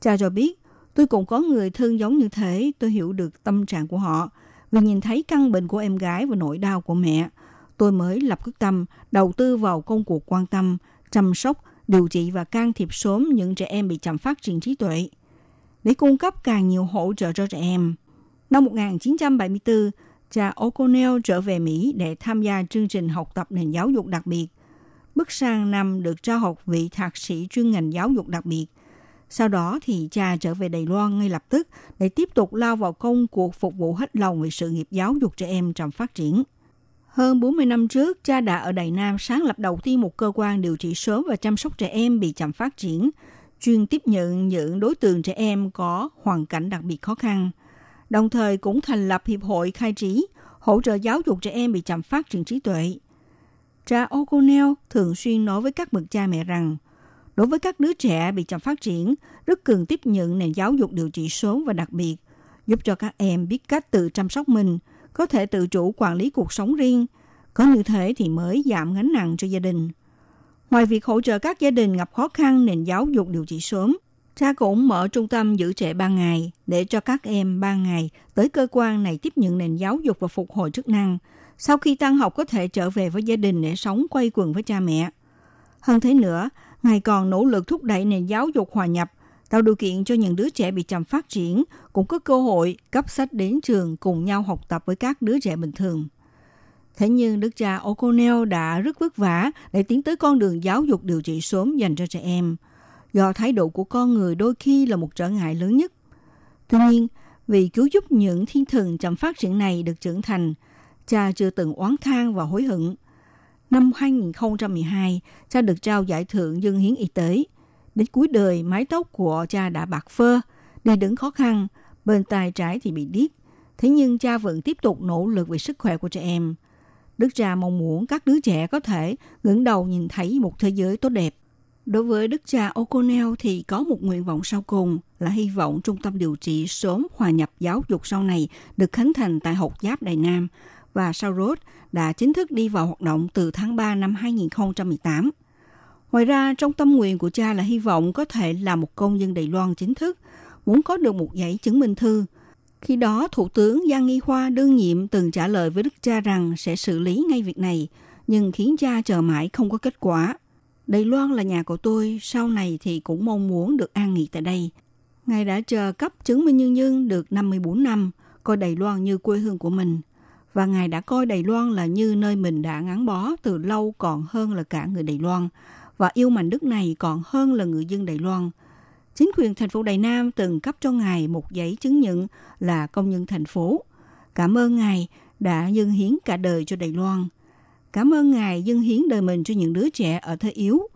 Cha cho biết, tôi cũng có người thân giống như thế, tôi hiểu được tâm trạng của họ. Vì nhìn thấy căn bệnh của em gái và nỗi đau của mẹ, tôi mới lập quyết tâm đầu tư vào công cuộc quan tâm, chăm sóc, điều trị và can thiệp sớm những trẻ em bị chậm phát triển trí tuệ để cung cấp càng nhiều hỗ trợ cho trẻ em. Năm 1974, cha O'Connell trở về Mỹ để tham gia chương trình học tập nền giáo dục đặc biệt. Bước sang năm được trao học vị thạc sĩ chuyên ngành giáo dục đặc biệt. Sau đó thì cha trở về Đài Loan ngay lập tức để tiếp tục lao vào công cuộc phục vụ hết lòng về sự nghiệp giáo dục trẻ em trong phát triển. Hơn 40 năm trước, cha đã ở Đài Nam sáng lập đầu tiên một cơ quan điều trị sớm và chăm sóc trẻ em bị chậm phát triển, chuyên tiếp nhận những đối tượng trẻ em có hoàn cảnh đặc biệt khó khăn. Đồng thời cũng thành lập Hiệp hội Khai trí, hỗ trợ giáo dục trẻ em bị chậm phát triển trí tuệ. Cha O'Connell thường xuyên nói với các bậc cha mẹ rằng, đối với các đứa trẻ bị chậm phát triển, rất cần tiếp nhận nền giáo dục điều trị sớm và đặc biệt, giúp cho các em biết cách tự chăm sóc mình, có thể tự chủ quản lý cuộc sống riêng. Có như thế thì mới giảm gánh nặng cho gia đình. Ngoài việc hỗ trợ các gia đình gặp khó khăn nền giáo dục điều trị sớm, cha cũng mở trung tâm giữ trẻ ban ngày để cho các em ban ngày tới cơ quan này tiếp nhận nền giáo dục và phục hồi chức năng. Sau khi tăng học có thể trở về với gia đình để sống quay quần với cha mẹ. Hơn thế nữa, Ngài còn nỗ lực thúc đẩy nền giáo dục hòa nhập, tạo điều kiện cho những đứa trẻ bị chậm phát triển cũng có cơ hội cấp sách đến trường cùng nhau học tập với các đứa trẻ bình thường. Thế nhưng đức cha O'Connell đã rất vất vả để tiến tới con đường giáo dục điều trị sớm dành cho trẻ em, do thái độ của con người đôi khi là một trở ngại lớn nhất. Tuy nhiên, vì cứu giúp những thiên thần chậm phát triển này được trưởng thành, cha chưa từng oán than và hối hận. Năm 2012, cha được trao giải thưởng dân hiến y tế. Đến cuối đời, mái tóc của cha đã bạc phơ, đi đứng khó khăn, bên tay trái thì bị điếc. Thế nhưng cha vẫn tiếp tục nỗ lực vì sức khỏe của trẻ em. Đức cha mong muốn các đứa trẻ có thể ngẩng đầu nhìn thấy một thế giới tốt đẹp. Đối với đức cha O'Connell thì có một nguyện vọng sau cùng là hy vọng trung tâm điều trị sớm hòa nhập giáo dục sau này được khánh thành tại Học Giáp Đài Nam và sau đã chính thức đi vào hoạt động từ tháng 3 năm 2018. Ngoài ra, trong tâm nguyện của cha là hy vọng có thể là một công dân Đài Loan chính thức, muốn có được một giấy chứng minh thư khi đó, Thủ tướng Giang Nghi Hoa đương nhiệm từng trả lời với đức cha rằng sẽ xử lý ngay việc này, nhưng khiến cha chờ mãi không có kết quả. Đài Loan là nhà của tôi, sau này thì cũng mong muốn được an nghỉ tại đây. Ngài đã chờ cấp chứng minh nhân dân được 54 năm, coi Đài Loan như quê hương của mình. Và Ngài đã coi Đài Loan là như nơi mình đã ngắn bó từ lâu còn hơn là cả người Đài Loan. Và yêu mảnh đất này còn hơn là người dân Đài Loan – chính quyền thành phố Đài Nam từng cấp cho ngài một giấy chứng nhận là công nhân thành phố. Cảm ơn ngài đã dâng hiến cả đời cho Đài Loan. Cảm ơn ngài dâng hiến đời mình cho những đứa trẻ ở thế yếu.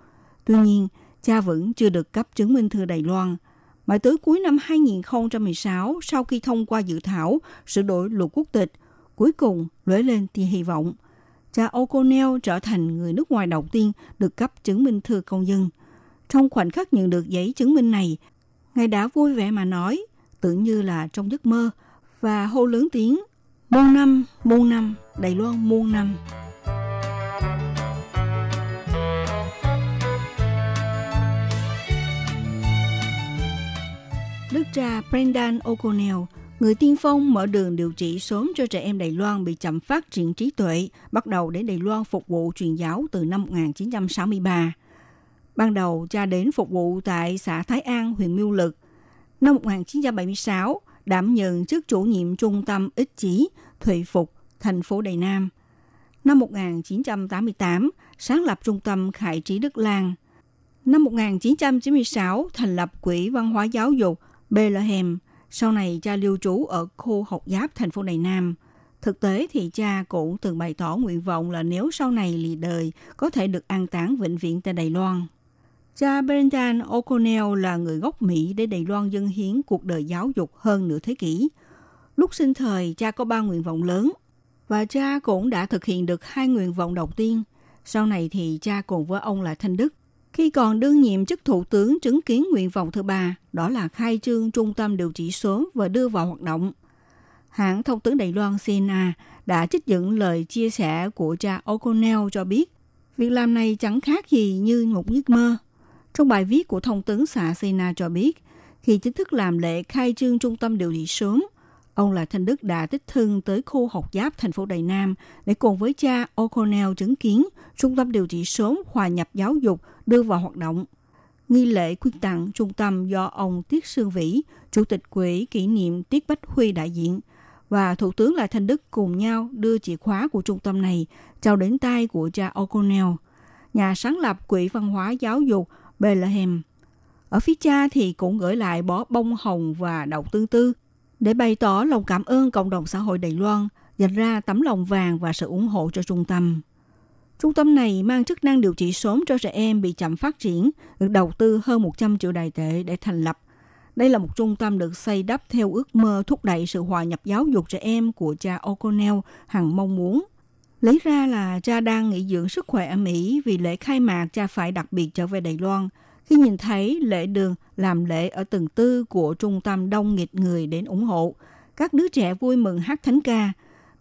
Tuy nhiên, cha vẫn chưa được cấp chứng minh thư Đài Loan. Mãi tới cuối năm 2016, sau khi thông qua dự thảo sửa đổi luật quốc tịch, cuối cùng lóe lên tia hy vọng. Cha O'Connell trở thành người nước ngoài đầu tiên được cấp chứng minh thư công dân – trong khoảnh khắc nhận được giấy chứng minh này, Ngài đã vui vẻ mà nói, tưởng như là trong giấc mơ, và hô lớn tiếng, muôn năm, muôn năm, Đài Loan muôn năm. Đức cha Brendan O'Connell, người tiên phong mở đường điều trị sớm cho trẻ em Đài Loan bị chậm phát triển trí tuệ, bắt đầu đến Đài Loan phục vụ truyền giáo từ năm 1963. Ban đầu cha đến phục vụ tại xã Thái An, huyện Miêu Lực. Năm 1976, đảm nhận chức chủ nhiệm trung tâm ích chỉ Thụy Phục, thành phố Đài Nam. Năm 1988, sáng lập trung tâm Khải Trí Đức Lan. Năm 1996, thành lập Quỹ Văn hóa Giáo dục Bethlehem. Sau này cha lưu trú ở khu học giáp thành phố Đài Nam. Thực tế thì cha cũng từng bày tỏ nguyện vọng là nếu sau này lì đời có thể được an táng vĩnh viễn tại Đài Loan. Cha Brendan O'Connell là người gốc Mỹ để Đài Loan dân hiến cuộc đời giáo dục hơn nửa thế kỷ. Lúc sinh thời, cha có ba nguyện vọng lớn. Và cha cũng đã thực hiện được hai nguyện vọng đầu tiên. Sau này thì cha cùng với ông là Thanh Đức. Khi còn đương nhiệm chức thủ tướng chứng kiến nguyện vọng thứ ba, đó là khai trương trung tâm điều trị sớm và đưa vào hoạt động. Hãng thông tấn Đài Loan CNA đã trích dẫn lời chia sẻ của cha O'Connell cho biết, việc làm này chẳng khác gì như một giấc mơ. Trong bài viết của thông tấn xã CNA cho biết, khi chính thức làm lễ khai trương trung tâm điều trị sớm, ông là Thanh Đức đã tích thân tới khu học giáp thành phố Đài Nam để cùng với cha O'Connell chứng kiến trung tâm điều trị sớm hòa nhập giáo dục đưa vào hoạt động. Nghi lễ quyên tặng trung tâm do ông Tiết Sương Vĩ, Chủ tịch Quỹ kỷ niệm Tiết Bách Huy đại diện, và Thủ tướng là Thanh Đức cùng nhau đưa chìa khóa của trung tâm này trao đến tay của cha O'Connell, nhà sáng lập Quỹ Văn hóa Giáo dục Bethlehem. Ở phía cha thì cũng gửi lại bó bông hồng và đậu tương tư để bày tỏ lòng cảm ơn cộng đồng xã hội Đài Loan dành ra tấm lòng vàng và sự ủng hộ cho trung tâm. Trung tâm này mang chức năng điều trị sớm cho trẻ em bị chậm phát triển, được đầu tư hơn 100 triệu đài tệ để thành lập. Đây là một trung tâm được xây đắp theo ước mơ thúc đẩy sự hòa nhập giáo dục trẻ em của cha O'Connell hằng mong muốn. Lấy ra là cha đang nghỉ dưỡng sức khỏe ở Mỹ vì lễ khai mạc cha phải đặc biệt trở về Đài Loan. Khi nhìn thấy lễ đường làm lễ ở tầng tư của trung tâm đông nghịt người đến ủng hộ, các đứa trẻ vui mừng hát thánh ca.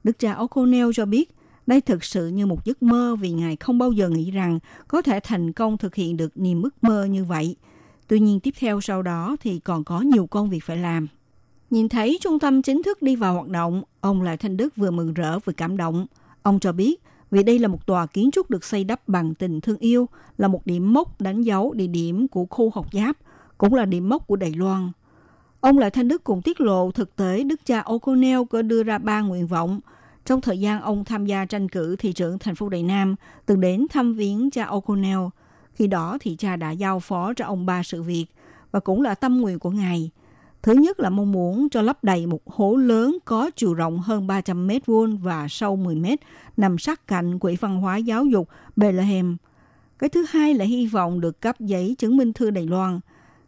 Đức cha O'Connell cho biết đây thực sự như một giấc mơ vì Ngài không bao giờ nghĩ rằng có thể thành công thực hiện được niềm ước mơ như vậy. Tuy nhiên tiếp theo sau đó thì còn có nhiều công việc phải làm. Nhìn thấy trung tâm chính thức đi vào hoạt động, ông Lại Thanh Đức vừa mừng rỡ vừa cảm động. Ông cho biết vì đây là một tòa kiến trúc được xây đắp bằng tình thương yêu, là một điểm mốc đánh dấu địa điểm của khu học giáp, cũng là điểm mốc của Đài Loan. Ông Lại Thanh Đức cũng tiết lộ thực tế Đức cha O'Connell có đưa ra ba nguyện vọng. Trong thời gian ông tham gia tranh cử thị trưởng thành phố Đài Nam, từng đến thăm viếng cha O'Connell. Khi đó thì cha đã giao phó cho ông ba sự việc và cũng là tâm nguyện của ngài. Thứ nhất là mong muốn cho lấp đầy một hố lớn có chiều rộng hơn 300 mét vuông và sâu 10 mét nằm sát cạnh Quỹ văn hóa giáo dục Bethlehem. Cái thứ hai là hy vọng được cấp giấy chứng minh thư Đài Loan.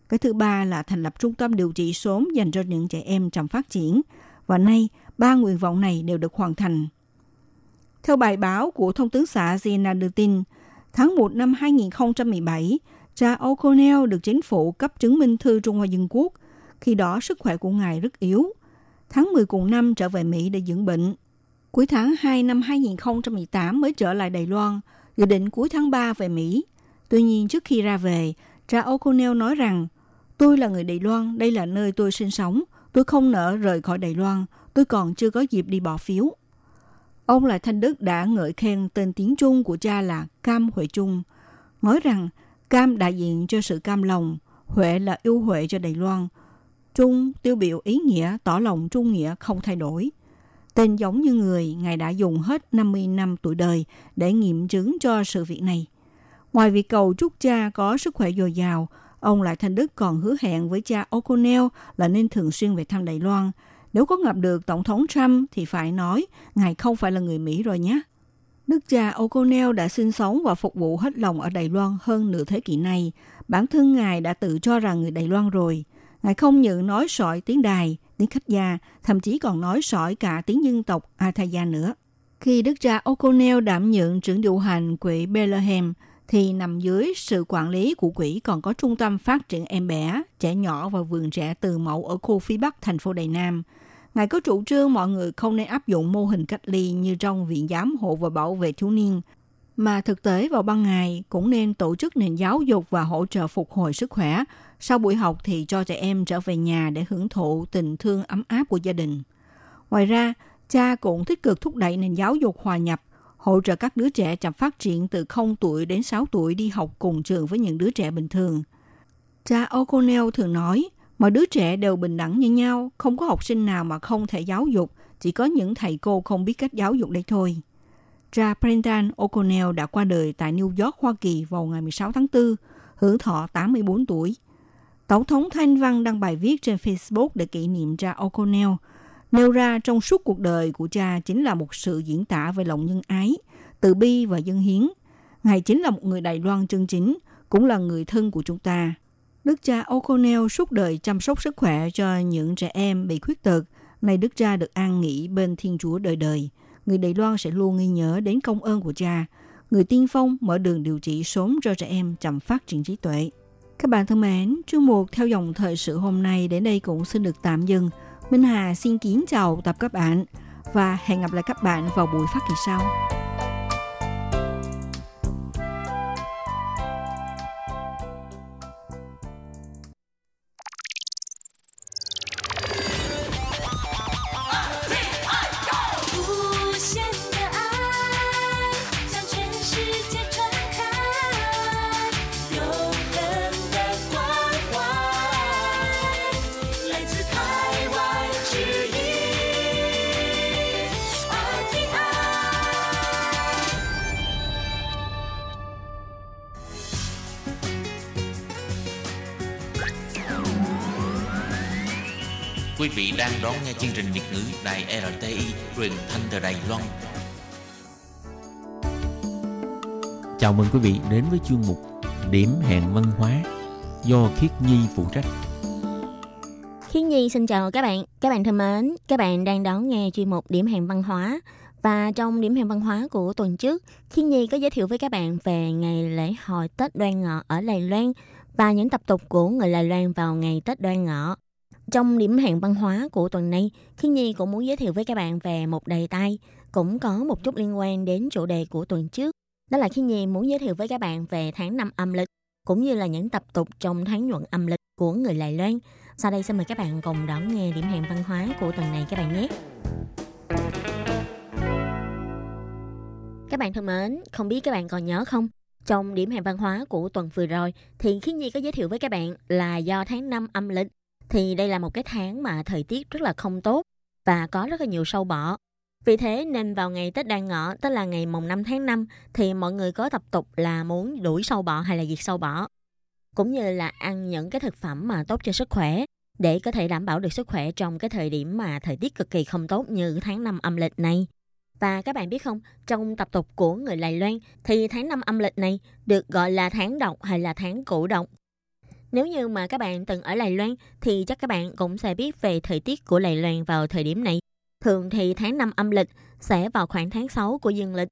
Cái thứ ba là thành lập trung tâm điều trị sớm dành cho những trẻ em chậm phát triển. Và nay, ba nguyện vọng này đều được hoàn thành. Theo bài báo của thông tấn xã Zena đưa tin, tháng 1 năm 2017, cha O'Connell được chính phủ cấp chứng minh thư Trung Hoa Dân Quốc. Khi đó sức khỏe của ngài rất yếu. Tháng 10 cùng năm trở về Mỹ để dưỡng bệnh. Cuối tháng 2 năm 2018 mới trở lại Đài Loan, dự định cuối tháng 3 về Mỹ. Tuy nhiên trước khi ra về, cha O'Connell nói rằng Tôi là người Đài Loan, đây là nơi tôi sinh sống. Tôi không nỡ rời khỏi Đài Loan, tôi còn chưa có dịp đi bỏ phiếu. Ông Lại Thanh Đức đã ngợi khen tên tiếng Trung của cha là Cam Huệ Trung, nói rằng Cam đại diện cho sự cam lòng, Huệ là yêu Huệ cho Đài Loan, Trung tiêu biểu ý nghĩa tỏ lòng trung nghĩa không thay đổi. Tên giống như người, Ngài đã dùng hết 50 năm tuổi đời để nghiệm chứng cho sự việc này. Ngoài việc cầu chúc cha có sức khỏe dồi dào, ông Lại Thanh Đức còn hứa hẹn với cha O'Connell là nên thường xuyên về thăm Đài Loan. Nếu có gặp được Tổng thống Trump thì phải nói Ngài không phải là người Mỹ rồi nhé. Đức cha O'Connell đã sinh sống và phục vụ hết lòng ở Đài Loan hơn nửa thế kỷ này. Bản thân Ngài đã tự cho rằng người Đài Loan rồi. Ngài không những nói sỏi tiếng Đài, tiếng khách gia, thậm chí còn nói sỏi cả tiếng dân tộc Athaya nữa. Khi đức cha O'Connell đảm nhận trưởng điều hành quỹ Bethlehem, thì nằm dưới sự quản lý của quỹ còn có trung tâm phát triển em bé, trẻ nhỏ và vườn trẻ từ mẫu ở khu phía Bắc thành phố Đài Nam. Ngài có chủ trương mọi người không nên áp dụng mô hình cách ly như trong viện giám hộ và bảo vệ thiếu niên, mà thực tế vào ban ngày cũng nên tổ chức nền giáo dục và hỗ trợ phục hồi sức khỏe. Sau buổi học thì cho trẻ em trở về nhà để hưởng thụ tình thương ấm áp của gia đình. Ngoài ra, cha cũng tích cực thúc đẩy nền giáo dục hòa nhập, hỗ trợ các đứa trẻ chậm phát triển từ 0 tuổi đến 6 tuổi đi học cùng trường với những đứa trẻ bình thường. Cha O'Connell thường nói, mọi đứa trẻ đều bình đẳng như nhau, không có học sinh nào mà không thể giáo dục, chỉ có những thầy cô không biết cách giáo dục đây thôi. Cha Brendan O'Connell đã qua đời tại New York, Hoa Kỳ vào ngày 16 tháng 4, hưởng thọ 84 tuổi. Tổng thống Thanh Văn đăng bài viết trên Facebook để kỷ niệm cha O'Connell, nêu ra trong suốt cuộc đời của cha chính là một sự diễn tả về lòng nhân ái, từ bi và dân hiến. Ngài chính là một người Đài Loan chân chính, cũng là người thân của chúng ta. Đức cha O'Connell suốt đời chăm sóc sức khỏe cho những trẻ em bị khuyết tật. Nay đức cha được an nghỉ bên Thiên Chúa đời đời. người Đài Loan sẽ luôn ghi nhớ đến công ơn của cha, người tiên phong mở đường điều trị sớm cho trẻ em chậm phát triển trí tuệ. Các bạn thân mến, chương mục theo dòng thời sự hôm nay đến đây cũng xin được tạm dừng. Minh Hà xin kính chào tập các bạn và hẹn gặp lại các bạn vào buổi phát kỳ sau. Đang đón nghe chương trình Việt ngữ Đài RTI truyền thanh từ Đài Loan. Chào mừng quý vị đến với chương mục Điểm hẹn văn hóa do Khiết Nhi phụ trách. Khiết Nhi xin chào các bạn. Các bạn thân mến, các bạn đang đón nghe chuyên mục Điểm hẹn văn hóa. Và trong điểm hẹn văn hóa của tuần trước, Khiết Nhi có giới thiệu với các bạn về ngày lễ hội Tết Đoan Ngọ ở Đài Loan và những tập tục của người Đài Loan vào ngày Tết Đoan Ngọ. Trong điểm hẹn văn hóa của tuần này, khi Nhi cũng muốn giới thiệu với các bạn về một đề tài cũng có một chút liên quan đến chủ đề của tuần trước. Đó là khi Nhi muốn giới thiệu với các bạn về tháng năm âm lịch cũng như là những tập tục trong tháng nhuận âm lịch của người Lài Loan. Sau đây xin mời các bạn cùng đón nghe điểm hẹn văn hóa của tuần này các bạn nhé. Các bạn thân mến, không biết các bạn còn nhớ không? Trong điểm hẹn văn hóa của tuần vừa rồi thì Khiến Nhi có giới thiệu với các bạn là do tháng năm âm lịch thì đây là một cái tháng mà thời tiết rất là không tốt và có rất là nhiều sâu bọ. Vì thế nên vào ngày Tết Đoan Ngọ, tức là ngày mùng 5 tháng 5, thì mọi người có tập tục là muốn đuổi sâu bọ hay là diệt sâu bọ. Cũng như là ăn những cái thực phẩm mà tốt cho sức khỏe để có thể đảm bảo được sức khỏe trong cái thời điểm mà thời tiết cực kỳ không tốt như tháng 5 âm lịch này. Và các bạn biết không, trong tập tục của người Lài Loan thì tháng 5 âm lịch này được gọi là tháng độc hay là tháng củ độc. Nếu như mà các bạn từng ở Đài Loan thì chắc các bạn cũng sẽ biết về thời tiết của Đài Loan vào thời điểm này. Thường thì tháng 5 âm lịch sẽ vào khoảng tháng 6 của dương lịch.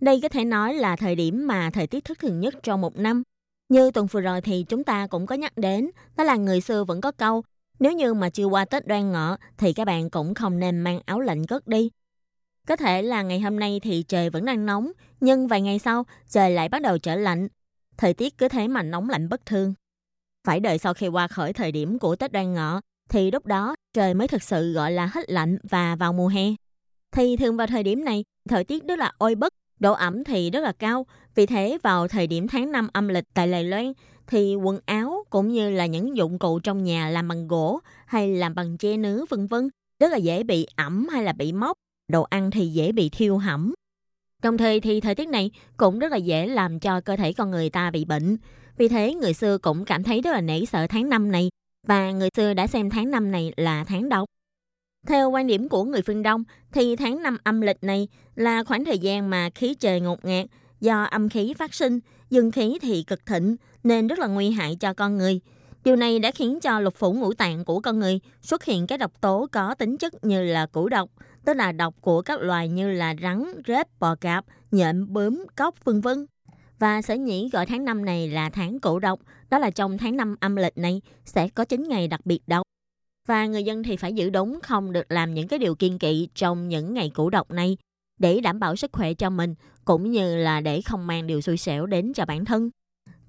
Đây có thể nói là thời điểm mà thời tiết thất thường nhất trong một năm. Như tuần vừa rồi thì chúng ta cũng có nhắc đến, đó là người xưa vẫn có câu, nếu như mà chưa qua Tết đoan ngọ thì các bạn cũng không nên mang áo lạnh cất đi. Có thể là ngày hôm nay thì trời vẫn đang nóng, nhưng vài ngày sau trời lại bắt đầu trở lạnh. Thời tiết cứ thế mà nóng lạnh bất thường. Phải đợi sau khi qua khỏi thời điểm của Tết đoan ngọ, thì lúc đó trời mới thực sự gọi là hết lạnh và vào mùa hè. Thì thường vào thời điểm này, thời tiết rất là oi bức, độ ẩm thì rất là cao. Vì thế vào thời điểm tháng 5 âm lịch tại Lài Loan, thì quần áo cũng như là những dụng cụ trong nhà làm bằng gỗ hay làm bằng tre nứa vân vân rất là dễ bị ẩm hay là bị mốc. Đồ ăn thì dễ bị thiêu hẩm. Đồng thời thì thời tiết này cũng rất là dễ làm cho cơ thể con người ta bị bệnh. Vì thế người xưa cũng cảm thấy rất là nể sợ tháng năm này và người xưa đã xem tháng năm này là tháng độc. Theo quan điểm của người phương Đông thì tháng năm âm lịch này là khoảng thời gian mà khí trời ngột ngạt do âm khí phát sinh, dương khí thì cực thịnh nên rất là nguy hại cho con người. Điều này đã khiến cho lục phủ ngũ tạng của con người xuất hiện các độc tố có tính chất như là củ độc, tức là độc của các loài như là rắn, rết, bò cạp, nhện, bướm, cóc, vân vân. Và sở nhĩ gọi tháng năm này là tháng cổ độc, đó là trong tháng năm âm lịch này sẽ có 9 ngày đặc biệt độc. Và người dân thì phải giữ đúng không được làm những cái điều kiên kỵ trong những ngày cổ độc này để đảm bảo sức khỏe cho mình cũng như là để không mang điều xui xẻo đến cho bản thân.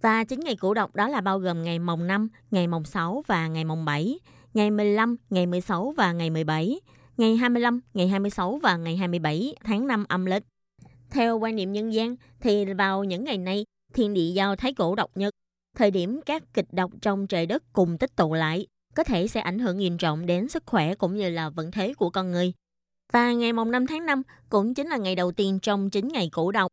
Và 9 ngày cổ độc đó là bao gồm ngày mồng 5, ngày mồng 6 và ngày mồng 7, ngày 15, ngày 16 và ngày 17, ngày 25, ngày 26 và ngày 27 tháng 5 âm lịch. Theo quan niệm nhân gian thì vào những ngày này, thiên địa giao thái cổ độc nhất, thời điểm các kịch độc trong trời đất cùng tích tụ lại, có thể sẽ ảnh hưởng nghiêm trọng đến sức khỏe cũng như là vận thế của con người. Và ngày mùng 5 tháng 5 cũng chính là ngày đầu tiên trong 9 ngày cổ độc.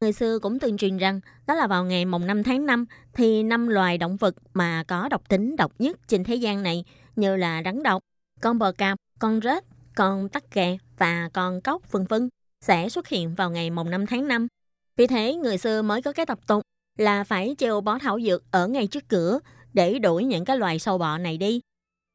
Người xưa cũng từng truyền rằng đó là vào ngày mùng 5 tháng 5 thì năm loài động vật mà có độc tính độc nhất trên thế gian này như là rắn độc, con bò cạp, con rết, con tắc kè và con cóc vân vân sẽ xuất hiện vào ngày mùng 5 tháng 5. Vì thế, người xưa mới có cái tập tục là phải treo bó thảo dược ở ngay trước cửa để đuổi những cái loài sâu bọ này đi.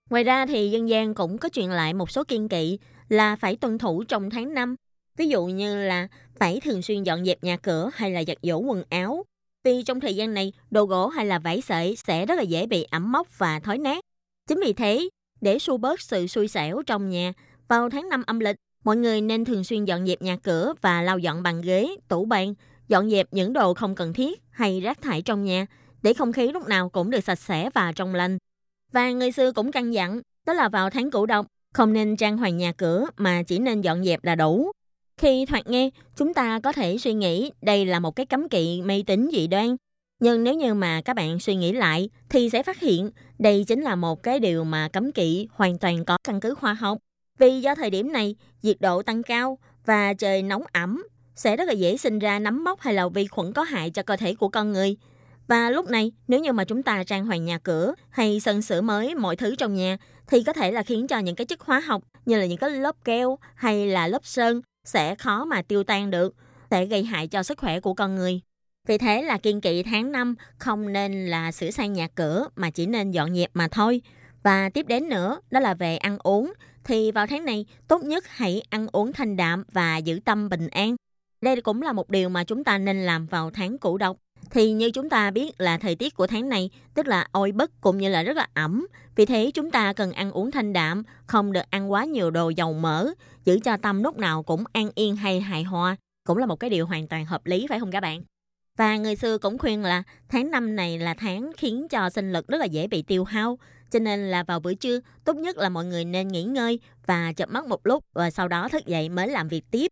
Ngoài ra thì dân gian cũng có truyền lại một số kiên kỵ là phải tuân thủ trong tháng 5. Ví dụ như là phải thường xuyên dọn dẹp nhà cửa hay là giặt giũ quần áo. Vì trong thời gian này, đồ gỗ hay là vải sợi sẽ rất là dễ bị ẩm mốc và thối nát. Chính vì thế, để xua bớt sự xui xẻo trong nhà, vào tháng 5 âm lịch, mọi người nên thường xuyên dọn dẹp nhà cửa và lau dọn bàn ghế, tủ bàn, dọn dẹp những đồ không cần thiết hay rác thải trong nhà để không khí lúc nào cũng được sạch sẽ và trong lành. Và người xưa cũng căn dặn, đó là vào tháng cửu độc, không nên trang hoàng nhà cửa mà chỉ nên dọn dẹp là đủ. Khi thoạt nghe, chúng ta có thể suy nghĩ đây là một cái cấm kỵ mê tín dị đoan. Nhưng nếu như mà các bạn suy nghĩ lại thì sẽ phát hiện đây chính là một cái điều mà cấm kỵ hoàn toàn có căn cứ khoa học. Vì do thời điểm này, nhiệt độ tăng cao và trời nóng ẩm sẽ rất là dễ sinh ra nấm mốc hay là vi khuẩn có hại cho cơ thể của con người. Và lúc này, nếu như mà chúng ta trang hoàng nhà cửa hay sơn sửa mới mọi thứ trong nhà thì có thể là khiến cho những cái chất hóa học như là những cái lớp keo hay là lớp sơn sẽ khó mà tiêu tan được, sẽ gây hại cho sức khỏe của con người. Vì thế là kiên kỵ tháng 5 không nên là sửa sang nhà cửa mà chỉ nên dọn dẹp mà thôi. Và tiếp đến nữa đó là về ăn uống. Thì vào tháng này tốt nhất hãy ăn uống thanh đạm và giữ tâm bình an. Đây cũng là một điều mà chúng ta nên làm vào tháng cũ độc. Thì như chúng ta biết là thời tiết của tháng này tức là oi bức cũng như là rất là ẩm. Vì thế chúng ta cần ăn uống thanh đạm, không được ăn quá nhiều đồ dầu mỡ, giữ cho tâm lúc nào cũng an yên hay hài hòa. Cũng là một cái điều hoàn toàn hợp lý phải không các bạn? Và người xưa cũng khuyên là tháng năm này là tháng khiến cho sinh lực rất là dễ bị tiêu hao. Cho nên là vào bữa trưa, tốt nhất là mọi người nên nghỉ ngơi và chợp mắt một lúc và sau đó thức dậy mới làm việc tiếp.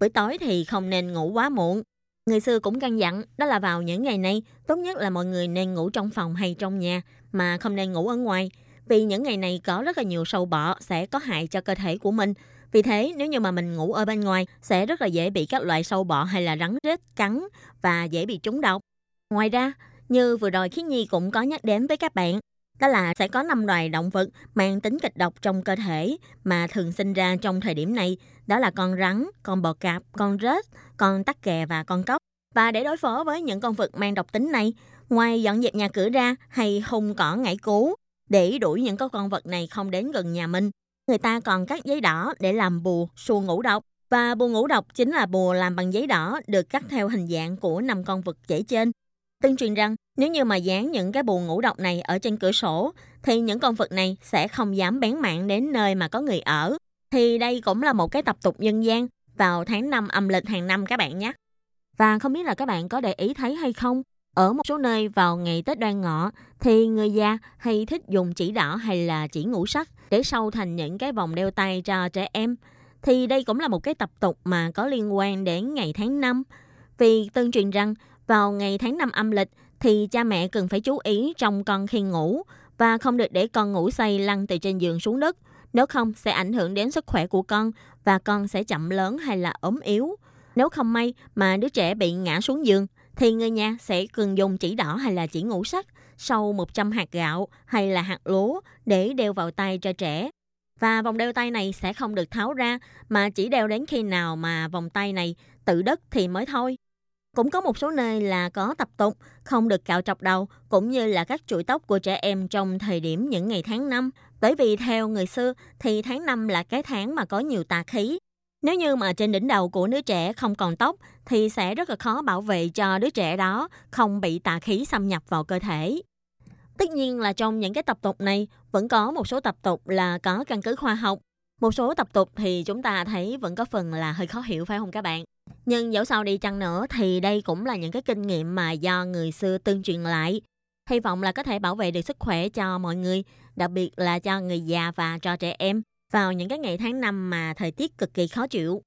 Buổi tối thì không nên ngủ quá muộn. Người xưa cũng căn dặn đó là vào những ngày này, tốt nhất là mọi người nên ngủ trong phòng hay trong nhà mà không nên ngủ ở ngoài. Vì những ngày này có rất là nhiều sâu bọ sẽ có hại cho cơ thể của mình. Vì thế, nếu như mà mình ngủ ở bên ngoài sẽ rất là dễ bị các loại sâu bọ hay là rắn rết cắn và dễ bị trúng độc. Ngoài ra, như vừa rồi Khiết Nhi cũng có nhắc đến với các bạn, đó là sẽ có 5 loài động vật mang tính kịch độc trong cơ thể mà thường sinh ra trong thời điểm này, đó là con rắn, con bò cạp, con rết, con tắc kè và con cóc. Và để đối phó với những con vật mang độc tính này, ngoài dọn dẹp nhà cửa ra hay hung cỏ ngải cứu để đuổi những con vật này không đến gần nhà mình, người ta còn cắt giấy đỏ để làm bùa xua ngủ độc. Và bùa ngủ độc chính là bùa làm bằng giấy đỏ được cắt theo hình dạng của năm con vật kể trên. Tương truyền rằng nếu như mà dán những cái bùa ngủ độc này ở trên cửa sổ thì những con vật này sẽ không dám bén mạng đến nơi mà có người ở. Thì đây cũng là một cái tập tục dân gian vào tháng 5 âm lịch hàng năm các bạn nhé. Và không biết là các bạn có để ý thấy hay không, ở một số nơi vào ngày Tết đoan ngọ thì người già hay thích dùng chỉ đỏ hay là chỉ ngũ sắc để sâu thành những cái vòng đeo tay cho trẻ em. Thì đây cũng là một cái tập tục mà có liên quan đến ngày tháng năm. Vì tương truyền rằng vào ngày tháng năm âm lịch, thì cha mẹ cần phải chú ý trong con khi ngủ và không được để con ngủ say lăn từ trên giường xuống đất. Nếu không, sẽ ảnh hưởng đến sức khỏe của con và con sẽ chậm lớn hay là ốm yếu. Nếu không may mà đứa trẻ bị ngã xuống giường, thì người nhà sẽ cần dùng chỉ đỏ hay là chỉ ngũ sắc, sau 100 hạt gạo hay là hạt lúa để đeo vào tay cho trẻ. Và vòng đeo tay này sẽ không được tháo ra, mà chỉ đeo đến khi nào mà vòng tay này tự đất thì mới thôi. Cũng có một số nơi là có tập tục, không được cạo trọc đầu, cũng như là các chuỗi tóc của trẻ em trong thời điểm những ngày tháng năm. Bởi vì theo người xưa thì tháng năm là cái tháng mà có nhiều tà khí. Nếu như mà trên đỉnh đầu của đứa trẻ không còn tóc, thì sẽ rất là khó bảo vệ cho đứa trẻ đó không bị tà khí xâm nhập vào cơ thể. Tất nhiên là trong những cái tập tục này, vẫn có một số tập tục là có căn cứ khoa học. Một số tập tục thì chúng ta thấy vẫn có phần là hơi khó hiểu, phải không các bạn? Nhưng dẫu sao đi chăng nữa thì đây cũng là những cái kinh nghiệm mà do người xưa tương truyền lại. Hy vọng là có thể bảo vệ được sức khỏe cho mọi người, đặc biệt là cho người già và cho trẻ em vào những cái ngày tháng năm mà thời tiết cực kỳ khó chịu.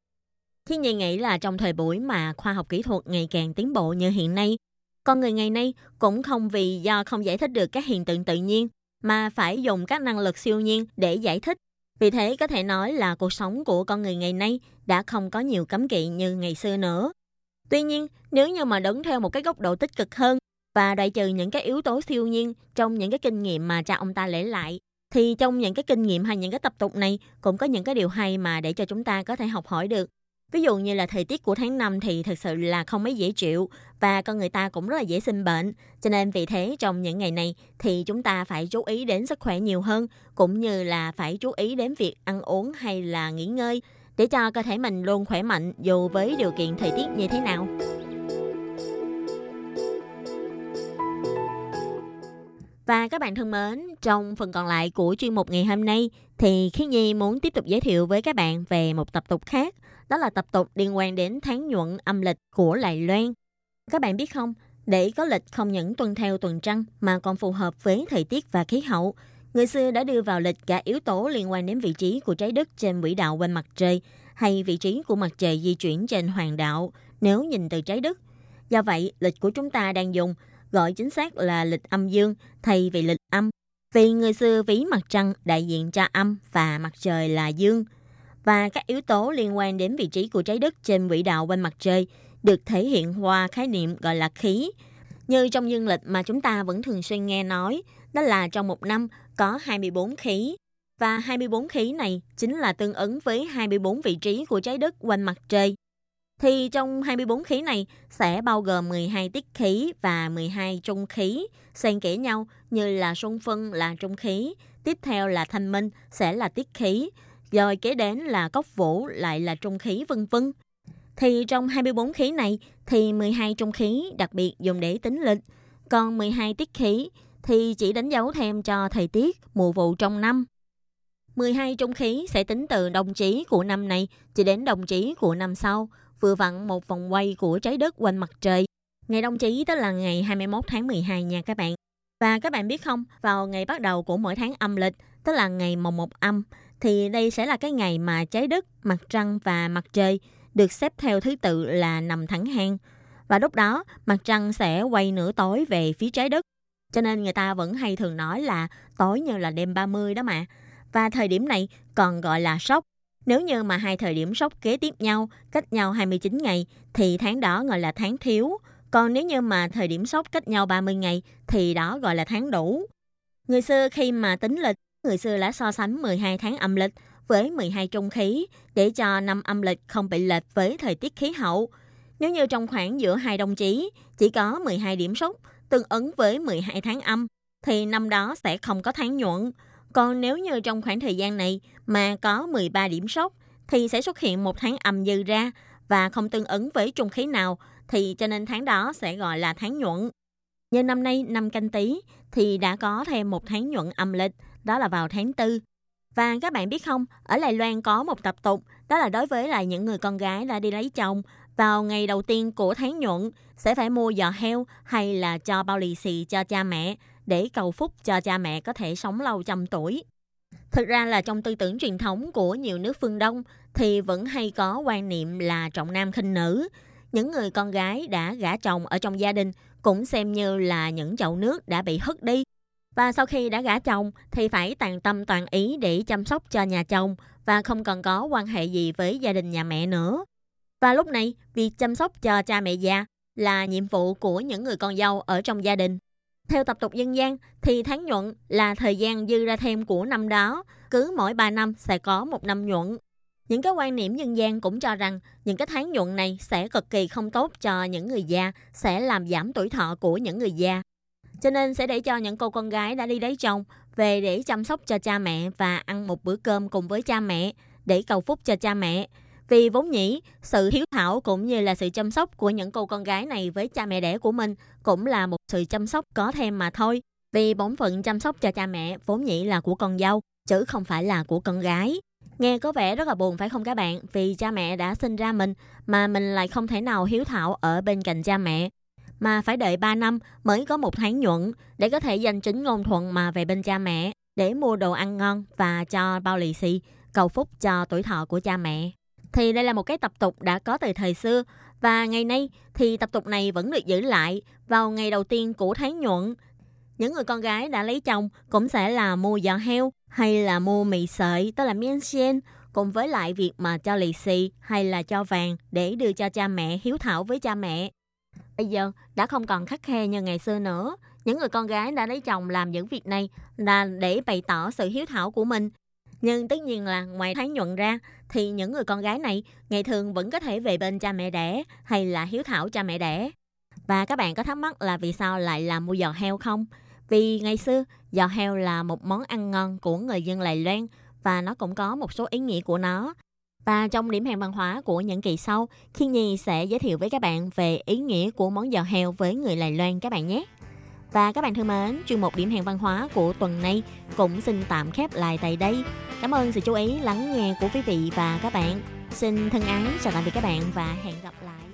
Thiên Nhi nghĩ là trong thời buổi mà khoa học kỹ thuật ngày càng tiến bộ như hiện nay, con người ngày nay cũng không vì do không giải thích được các hiện tượng tự nhiên mà phải dùng các năng lực siêu nhiên để giải thích. Vì thế có thể nói là cuộc sống của con người ngày nay đã không có nhiều cấm kỵ như ngày xưa nữa. Tuy nhiên, nếu như mà đứng theo một cái góc độ tích cực hơn và loại trừ những cái yếu tố siêu nhiên trong những cái kinh nghiệm mà cha ông ta để lại, thì trong những cái kinh nghiệm hay những cái tập tục này cũng có những cái điều hay mà để cho chúng ta có thể học hỏi được. Ví dụ như là thời tiết của tháng 5 thì thực sự là không mấy dễ chịu và con người ta cũng rất là dễ sinh bệnh. Cho nên vì thế trong những ngày này thì chúng ta phải chú ý đến sức khỏe nhiều hơn, cũng như là phải chú ý đến việc ăn uống hay là nghỉ ngơi để cho cơ thể mình luôn khỏe mạnh dù với điều kiện thời tiết như thế nào. Và các bạn thân mến, trong phần còn lại của chuyên mục ngày hôm nay thì Khiến Nhi muốn tiếp tục giới thiệu với các bạn về một tập tục khác. Đó là tập tục liên quan đến tháng nhuận âm lịch của Lài Loan. Các bạn biết không, để có lịch không những tuân theo tuần trăng mà còn phù hợp với thời tiết và khí hậu, người xưa đã đưa vào lịch cả yếu tố liên quan đến vị trí của trái đất trên quỹ đạo quanh mặt trời hay vị trí của mặt trời di chuyển trên hoàng đạo nếu nhìn từ trái đất. Do vậy, lịch của chúng ta đang dùng gọi chính xác là lịch âm dương thay vì lịch âm. Vì người xưa ví mặt trăng đại diện cho âm và mặt trời là dương. Và các yếu tố liên quan đến vị trí của trái đất trên quỹ đạo quanh mặt trời được thể hiện qua khái niệm gọi là khí. Như trong dương lịch mà chúng ta vẫn thường xuyên nghe nói, đó là trong một năm có 24 khí. Và 24 khí này chính là tương ứng với 24 vị trí của trái đất quanh mặt trời thì trong 24 khí này sẽ bao gồm 12 tiết khí và 12 trung khí, xen kẽ nhau như là xuân phân là trung khí, tiếp theo là thanh minh sẽ là tiết khí, rồi kế đến là cốc vũ lại là trung khí vân vân. Thì trong 24 khí này thì 12 trung khí đặc biệt dùng để tính lịch, còn 12 tiết khí thì chỉ đánh dấu thêm cho thời tiết, mùa vụ trong năm. 12 trung khí sẽ tính từ đồng chí của năm này chỉ đến đồng chí của năm sau, vừa vặn một vòng quay của trái đất quanh mặt trời. Ngày đông chí tức là ngày 21 tháng 12 nha các bạn. Và các bạn biết không, vào ngày bắt đầu của mỗi tháng âm lịch, tức là ngày mồng một âm, thì đây sẽ là cái ngày mà trái đất, mặt trăng và mặt trời được xếp theo thứ tự là nằm thẳng hàng. Và lúc đó, mặt trăng sẽ quay nửa tối về phía trái đất. Cho nên người ta vẫn hay thường nói là tối như là đêm 30 đó mà. Và thời điểm này còn gọi là sốc nếu như mà hai thời điểm sốc kế tiếp nhau, cách nhau 29 ngày, thì tháng đó gọi là tháng thiếu. Còn nếu như mà thời điểm sốc cách nhau 30 ngày, thì đó gọi là tháng đủ. Người xưa khi mà tính lịch, người xưa đã so sánh 12 tháng âm lịch với 12 trung khí để cho năm âm lịch không bị lệch với thời tiết khí hậu. Nếu như trong khoảng giữa hai đồng chí chỉ có 12 điểm sốc tương ứng với 12 tháng âm, thì năm đó sẽ không có tháng nhuận. Còn nếu như trong khoảng thời gian này mà có 13 điểm sốc thì sẽ xuất hiện một tháng âm dư ra và không tương ứng với trung khí nào thì cho nên tháng đó sẽ gọi là tháng nhuận. Như năm nay năm canh tí thì đã có thêm một tháng nhuận âm lịch đó là vào tháng tư. Và các bạn biết không, ở Lài Loan có một tập tục đó là đối với lại những người con gái đã đi lấy chồng vào ngày đầu tiên của tháng nhuận sẽ phải mua giò heo hay là cho bao lì xì cho cha mẹ để cầu phúc cho cha mẹ có thể sống lâu trăm tuổi. Thực ra là trong tư tưởng truyền thống của nhiều nước phương Đông thì vẫn hay có quan niệm là trọng nam khinh nữ. Những người con gái đã gả chồng ở trong gia đình cũng xem như là những chậu nước đã bị hất đi. Và sau khi đã gả chồng thì phải tàn tâm toàn ý để chăm sóc cho nhà chồng và không còn có quan hệ gì với gia đình nhà mẹ nữa. Và lúc này, việc chăm sóc cho cha mẹ già là nhiệm vụ của những người con dâu ở trong gia đình. Theo tập tục dân gian thì tháng nhuận là thời gian dư ra thêm của năm đó, cứ mỗi 3 năm sẽ có một năm nhuận. Những cái quan niệm dân gian cũng cho rằng những cái tháng nhuận này sẽ cực kỳ không tốt cho những người già, sẽ làm giảm tuổi thọ của những người già. Cho nên sẽ để cho những cô con gái đã đi lấy chồng về để chăm sóc cho cha mẹ và ăn một bữa cơm cùng với cha mẹ để cầu phúc cho cha mẹ. Vì vốn nhĩ, sự hiếu thảo cũng như là sự chăm sóc của những cô con gái này với cha mẹ đẻ của mình cũng là một sự chăm sóc có thêm mà thôi. Vì bổn phận chăm sóc cho cha mẹ vốn nhĩ là của con dâu, chứ không phải là của con gái. Nghe có vẻ rất là buồn phải không các bạn? Vì cha mẹ đã sinh ra mình mà mình lại không thể nào hiếu thảo ở bên cạnh cha mẹ. Mà phải đợi 3 năm mới có một tháng nhuận để có thể dành chính ngôn thuận mà về bên cha mẹ để mua đồ ăn ngon và cho bao lì xì cầu phúc cho tuổi thọ của cha mẹ thì đây là một cái tập tục đã có từ thời xưa và ngày nay thì tập tục này vẫn được giữ lại vào ngày đầu tiên của tháng nhuận. Những người con gái đã lấy chồng cũng sẽ là mua giò heo hay là mua mì sợi, tức là miên xiên, cùng với lại việc mà cho lì xì hay là cho vàng để đưa cho cha mẹ hiếu thảo với cha mẹ. Bây giờ đã không còn khắc khe như ngày xưa nữa. Những người con gái đã lấy chồng làm những việc này là để bày tỏ sự hiếu thảo của mình nhưng tất nhiên là ngoài tháng nhuận ra thì những người con gái này ngày thường vẫn có thể về bên cha mẹ đẻ hay là hiếu thảo cha mẹ đẻ. Và các bạn có thắc mắc là vì sao lại làm mua giò heo không? Vì ngày xưa giò heo là một món ăn ngon của người dân Lài Loan và nó cũng có một số ý nghĩa của nó. Và trong điểm hẹn văn hóa của những kỳ sau, Khiên Nhi sẽ giới thiệu với các bạn về ý nghĩa của món giò heo với người Lài Loan các bạn nhé. Và các bạn thân mến, chuyên mục điểm hẹn văn hóa của tuần này cũng xin tạm khép lại tại đây. Cảm ơn sự chú ý lắng nghe của quý vị và các bạn. Xin thân ái chào tạm biệt các bạn và hẹn gặp lại.